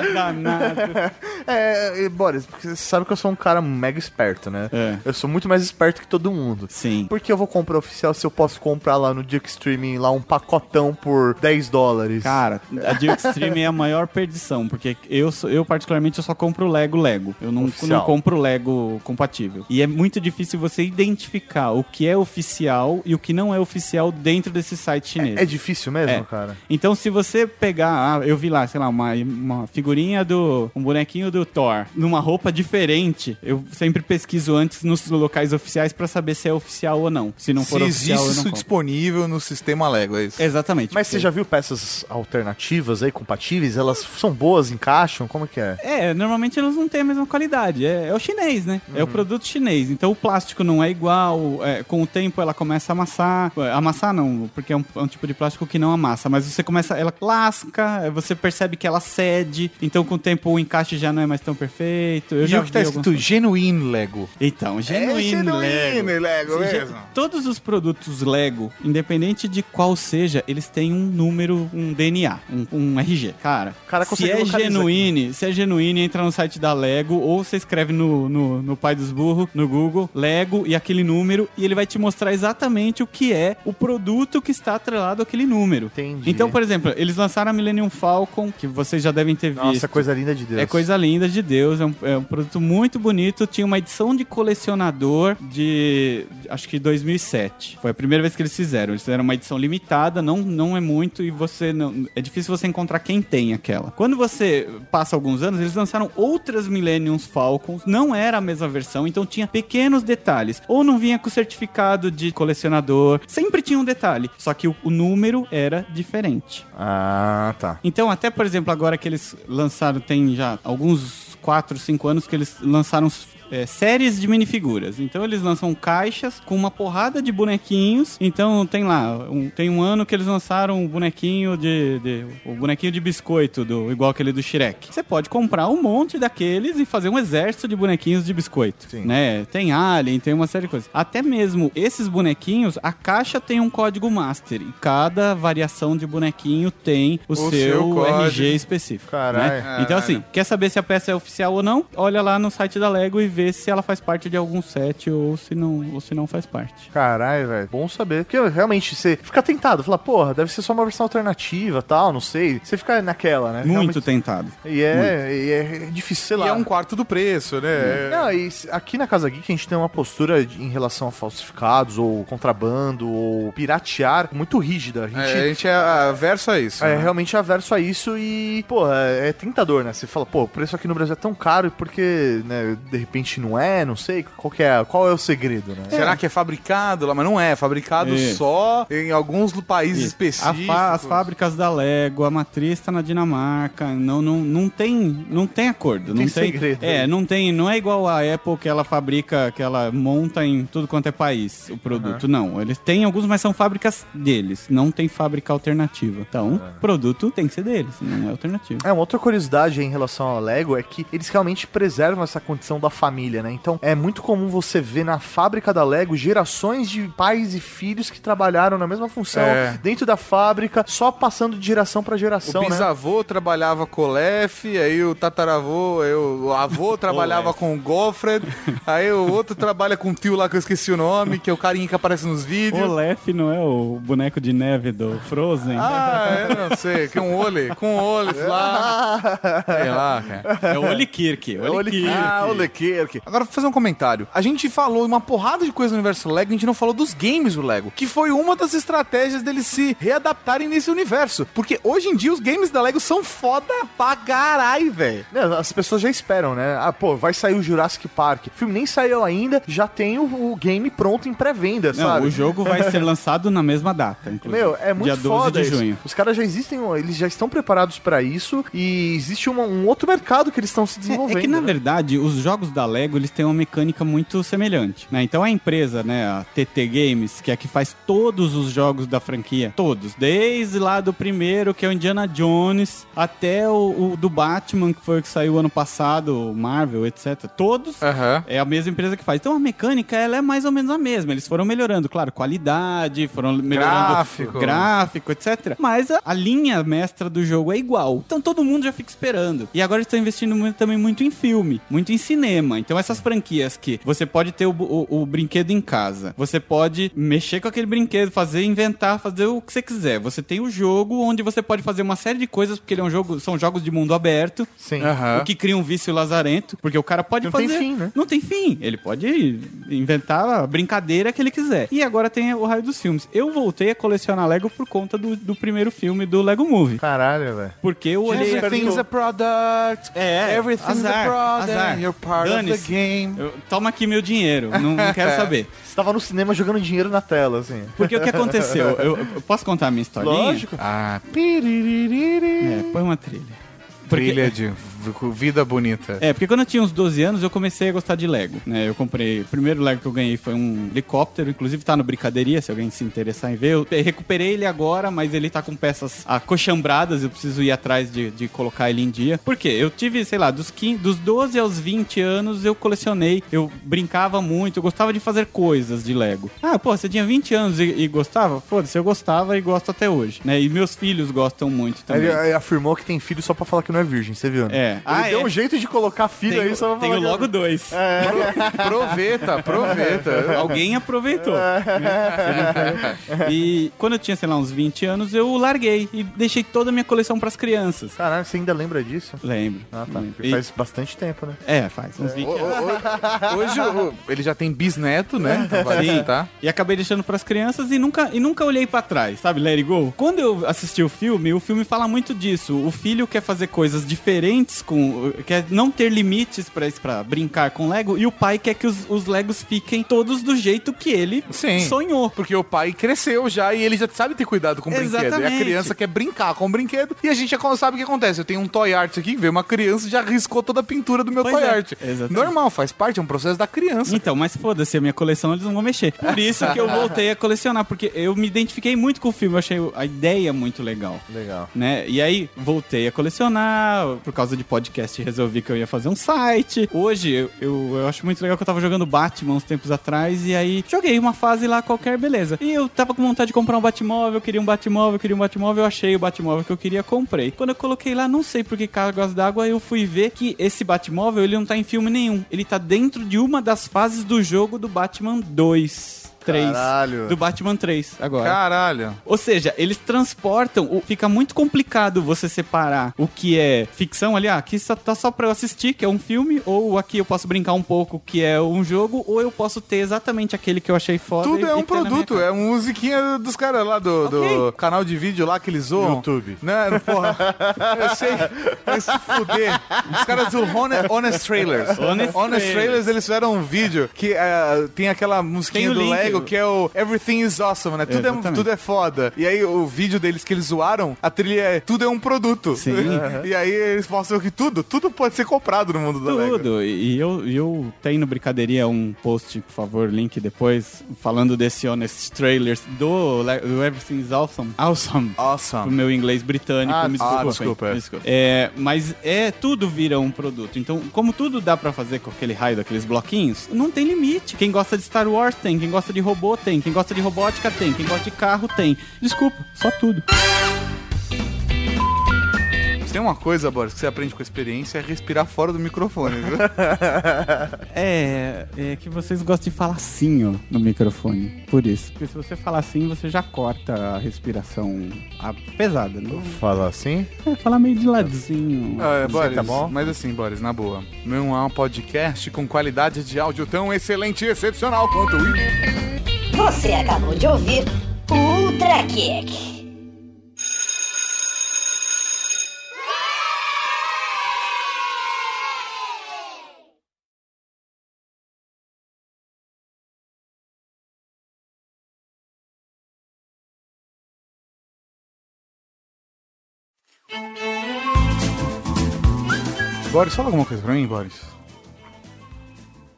Danado. É, e, Boris, porque você sabe que eu sou um cara mega esperto, né? É. Eu sou muito mais esperto que todo mundo. Sim. Por que eu vou comprar oficial se eu posso comprar lá no Duke Streaming lá um pacotão por 10 dólares? Cara, a Dio Extreme é a maior perdição, porque eu, sou- eu particularmente, eu só compro Lego Lego. Eu não, não compro Lego compatível. E é muito difícil você identificar o que é oficial e o que não é oficial dentro desse site chinês. É difícil mesmo, É. cara? Então, se você pegar, ah, eu vi lá, sei lá, uma, uma figurinha do. um bonequinho do Thor, numa roupa diferente, eu sempre pesquiso antes nos locais oficiais pra saber se é oficial ou não. Se não Se for existe oficial, eu não isso compro. disponível no sistema Lego, é isso. Exatamente. Mas você porque- já viu peças alternativas aí, compatíveis? Elas são boas, encaixam? Como que é? É, normalmente elas não têm a mesma qualidade. É, é o chinês, né? É o produto chinês. Então o plástico não é igual. é, com o tempo ela começa a amassar. É, Amassar não, porque é um, é um tipo de plástico que não amassa. Mas você começa. Ela lasca, você percebe que ela cede. Então com o tempo o encaixe já não é mais tão perfeito. Eu e já o que tá escrito alguns- Genuine Lego. Então, genuíno, genuíno Lego. Lego mesmo. Todos os produtos Lego, independente de qual seja, eles têm um número, um DNA, um, um RG. Cara, cara se é genuíne, se é genuíne, entra no site da Lego ou você escreve no, no, no Pai dos Burros, no Google, Lego e aquele número, e ele vai te mostrar exatamente o que é o produto que está atrelado àquele número. Entendi. Então, por exemplo, eles lançaram a Millennium Falcon, que vocês já devem ter Nossa, visto. coisa linda de Deus. É coisa linda. de Deus. É um, é um produto muito bonito. Tinha uma edição de colecionador de acho que 2007. Foi a primeira vez que eles fizeram. Eles fizeram uma edição limitada, não, não é muito e você não é difícil você encontrar quem tem aquela. Quando você passa alguns anos, eles lançaram outras Millennium Falcons. Não era a mesma versão, então tinha pequenos detalhes. Ou não vinha com certificado de colecionador. Sempre tinha um detalhe, só que o, o número era diferente. Ah, tá. Então, até por exemplo, agora que eles lançaram, tem já alguns 4, 5 anos que eles lançaram é, séries de minifiguras. Então eles lançam caixas com uma porrada de bonequinhos. Então tem lá, um- tem um ano que eles lançaram um bonequinho de, de- o bonequinho de biscoito, do, igual aquele do Shrek. Você pode comprar um monte daqueles e fazer um exército de bonequinhos de biscoito. Sim. Né? Tem Alien, tem uma série de coisas. Até mesmo esses bonequinhos, a caixa tem um código master. E cada variação de bonequinho tem o, seu seu, código. RG específico. Caralho. né? Então, assim, quer saber se a peça é oficial ou não? Olha lá no site da Lego e vê se ela faz parte de algum set ou se não, ou se não faz parte. Caralho, velho. Bom saber. Porque realmente você fica tentado. Fala, porra, deve ser só uma versão alternativa tal, não sei. Você fica naquela, né? Muito Realmente- tentado. E é, e é difícil, sei E lá. é um quarto do preço, né? Não, e aqui na Casa Geek a gente tem uma postura de- em relação a falsificados, ou contrabando, ou piratear muito rígida. A gente É, a gente é averso a isso. é né? realmente averso a isso e, pô, é, é tentador, né? Você fala, pô, o preço aqui no Brasil é tão caro porque, né, de repente não é, não sei. Qual que é, qual é o segredo, né? Será que é fabricado lá? Mas não é, é fabricado Isso. só em alguns países A específicos. fa- as fábricas da Lego, a matriz tá na Dinamarca, não, não, não tem não tem acordo, não tem tem, segredo é, aí. não tem, não é igual a Apple que ela fabrica, que ela monta em tudo quanto é país o produto, não. Eles têm alguns, mas são fábricas deles, não tem fábrica alternativa. Então, o produto tem que ser deles, não é alternativo. É, uma outra curiosidade em relação ao Lego é que eles realmente preservam essa condição da família, né? Então é muito comum você ver na fábrica da Lego gerações de pais e filhos que trabalharam na mesma função É. dentro da fábrica, só passando de geração pra O geração, né? bisavô trabalhava com o Lef, aí o tataravô, aí o avô trabalhava com o Goffred, aí o outro trabalha com o tio lá que eu esqueci o nome, que é o carinha que aparece nos vídeos. O Lef não é o boneco de neve do Frozen? Ah, eu não sei, que um olho, com um olho lá, sei lá, cara. É o Olikirk. É o Olikirk. Ah, o Agora, vou fazer um comentário. A gente falou uma porrada de coisa no universo Lego, a gente não falou dos games do Lego, que foi uma das estratégias deles se readaptarem nesse universo. Porque hoje em dia os games da Lego são foda pra caralho, velho. Né, As pessoas já esperam, né? Ah, pô, vai sair o Jurassic Park. O filme nem saiu ainda, já tem o, o game pronto em pré-venda, sabe? o jogo vai ser lançado na mesma data, inclusive. Meu, é muito Dia 12 foda de isso. junho. Os caras já existem, eles já estão preparados pra isso e existe uma- um outro mercado que eles estão se desenvolvendo. É que, na né? verdade, os jogos da Lego, eles têm uma mecânica muito semelhante, né? Então, a empresa, né, a TT Games, que é a que faz todos os jogos da franquia, todos, desde lá do primeiro, que é o Indiana Jones, até o, o do Batman, que foi o que saiu ano passado, o Marvel, etc. Todos Aham. é a mesma empresa que faz. Então, a mecânica, ela é mais ou menos a mesma. Eles foram melhorando, claro, qualidade, foram melhorando Gráfico. gráfico, etc. Mas a, a linha mestra do jogo é igual. Então todo mundo já fica esperando. E agora eles estão investindo muito- também muito em filme, muito em cinema. Então essas franquias que você pode ter o, o- o brinquedo em casa, você pode mexer com aquele brinquedo, fazer, inventar, fazer o que você quiser. Você tem o jogo onde você pode fazer uma série de coisas, porque ele é um jogo, são jogos de mundo aberto. Sim. Aham. O que cria um vício lazarento, porque o cara pode Não fazer. tem fim, né? Não tem fim. Ele pode inventar a brincadeira que ele quiser. E agora tem o raio dos filmes. Eu voltei a colecionar Lego por conta do, do primeiro filme do Lego Movie. Caralho, velho. Porque eu olhei. Everything's a product. É, Everything's azar, a product. azar. You're part of the Dane-se. game. Eu- toma aqui meu dinheiro. Não, não quero saber. Você tava no cinema jogando dinheiro na tela, assim. Porque o que aconteceu? Eu, eu posso contar a minha historinha? Lógico. Ah, É, põe uma trilha. Porque- trilha de vida bonita. É, porque quando eu tinha uns 12 anos, eu comecei a gostar de Lego, né? Eu comprei... O primeiro Lego que eu ganhei foi um helicóptero, inclusive tá no Brincadeiria, se alguém se interessar em ver. Eu pe- recuperei ele agora, mas ele tá com peças acochambradas, eu preciso ir atrás de, de colocar ele em dia. Por quê? Eu tive, sei lá, dos, 15, dos 12 aos 20 anos, eu colecionei, eu brincava muito, eu gostava de fazer coisas de Lego. Ah, pô, você tinha 20 anos e, e gostava? Foda-se, eu gostava e gosto até hoje, né? E meus filhos gostam muito também. Ele, ele afirmou que tem filho só pra falar que não é virgem, você viu, né? É, É. Ele Ah, deu é. um jeito de colocar filho aí só pra tenho falar logo dois. Aproveita, aproveita. Alguém aproveitou. né? e quando eu tinha, sei lá, uns 20 anos, eu larguei e deixei toda a minha coleção pras crianças. Caralho, você ainda lembra disso? Lembro. Ah, tá. lembro. E- Faz bastante tempo, né? É, faz uns 20 O- anos. o- o- Hoje o- ele já tem bisneto, né? Então vai Sim. citar. E acabei deixando pras crianças e nunca, e nunca olhei pra trás, sabe? Let it go. Quando eu assisti o filme, o filme fala muito disso. O filho quer fazer coisas diferentes, com quer não ter limites pra brincar com Lego, e o pai quer que os, os Legos fiquem todos do jeito que ele Sim. sonhou. Porque o pai cresceu já e ele já sabe ter cuidado com o brinquedo. E a Exatamente. criança quer brincar com o brinquedo. E a gente já sabe o que acontece. Eu tenho um toy art aqui, veio uma criança e já riscou toda a pintura do meu Pois toy é. art. Exatamente. Normal, faz parte, é um processo da criança. Então, mas foda-se, a minha coleção eles não vão mexer. Por isso que eu voltei a colecionar, porque eu me identifiquei muito com o filme, eu achei a ideia muito legal. Legal. Né? E aí, voltei a colecionar, por causa de podcast, resolvi que eu ia fazer um site. Hoje, eu, eu, eu acho muito legal que eu tava jogando Batman uns tempos atrás, e aí joguei uma fase lá qualquer, beleza. E eu tava com vontade de comprar um Batmóvel, queria um Batmóvel, queria um Batmóvel, eu achei o Batmóvel que eu queria, comprei. Quando eu coloquei lá, não sei por que cargas d'água, eu fui ver que esse Batmóvel, ele não tá em filme nenhum. Ele tá dentro de uma das fases do jogo do Batman 2. 3. Caralho. Do Batman 3, agora. Caralho. Ou seja, eles transportam. o- Fica muito complicado você separar o que é ficção ali. Ah, aqui só, tá só pra eu assistir, que é um filme. Ou aqui eu posso brincar um pouco, que é um jogo. Ou eu posso ter exatamente aquele que eu achei foda. Tudo e- é um minha produto, é uma musiquinha dos caras lá do, do Ok. canal de vídeo lá que eles zoam. YouTube. Né, porra. Eu sei. Vai se fuder. Os caras do Honest, Honest Trailers. Honest Trailers. Trailers. eles fizeram um vídeo que eh, tem aquela musiquinha Tem do link. Lego que é o Everything is Awesome, né? Tudo é, tudo é foda. E aí o vídeo deles que eles zoaram, a trilha é Tudo é um produto. Sim. e aí eles mostram que tudo, tudo pode ser comprado no mundo do Lego. Tudo. E eu, eu tenho no Brincaderia um post, por favor, link depois, falando desse Honest Trailers do, do Everything's Awesome. Awesome. Pro Awesome. meu inglês britânico, Ah, me ah, desculpem. desculpa. É, mas é tudo vira um produto. Então, como tudo dá pra fazer com aquele raio daqueles bloquinhos, não tem limite. Quem gosta de Star Wars tem, quem gosta de robô tem, quem gosta de robótica tem, quem gosta de carro tem. Desculpa, só tudo. Se tem uma coisa, Boris, que você aprende com a experiência é respirar fora do microfone, viu? É, é que vocês gostam de falar assim, ó, no microfone. Por isso. Porque se você falar assim, você já corta a respiração a- pesada, né? Fala assim? É, falar meio de ladinho. Ah, é, Boris, tá bom? mas assim, Boris, na boa. Não há um podcast com qualidade de áudio tão excelente e excepcional quanto isso. Você acabou de ouvir o Ultra Kick. Boris, fala alguma coisa pra mim, Boris.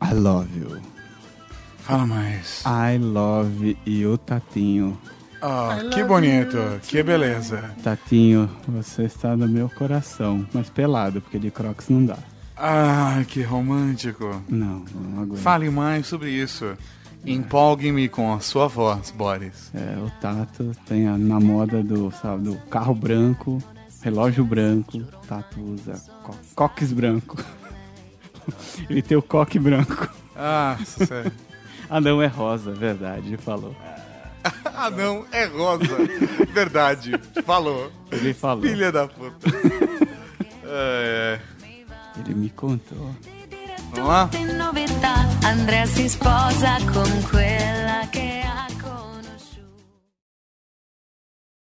I love you. Fala mais. I love you, Tatinho. Ah, que bonito, que beleza. Tatinho, você está no meu coração. Mas pelado, porque de crocs não dá. Ah, que romântico. Não, não aguento. Fale mais sobre isso. Empolgue-me com a sua voz, Boris. É, o Tato tem a, na moda do, sabe, do carro branco, relógio branco. Tato usa co coques branco. Ele tem o coque branco. Ah, sério. Ah, não, é rosa, verdade, ele falou. ah, não, é rosa. Verdade, falou. Ele falou. Filha da puta. É, é. Ele me contou. Vamos lá?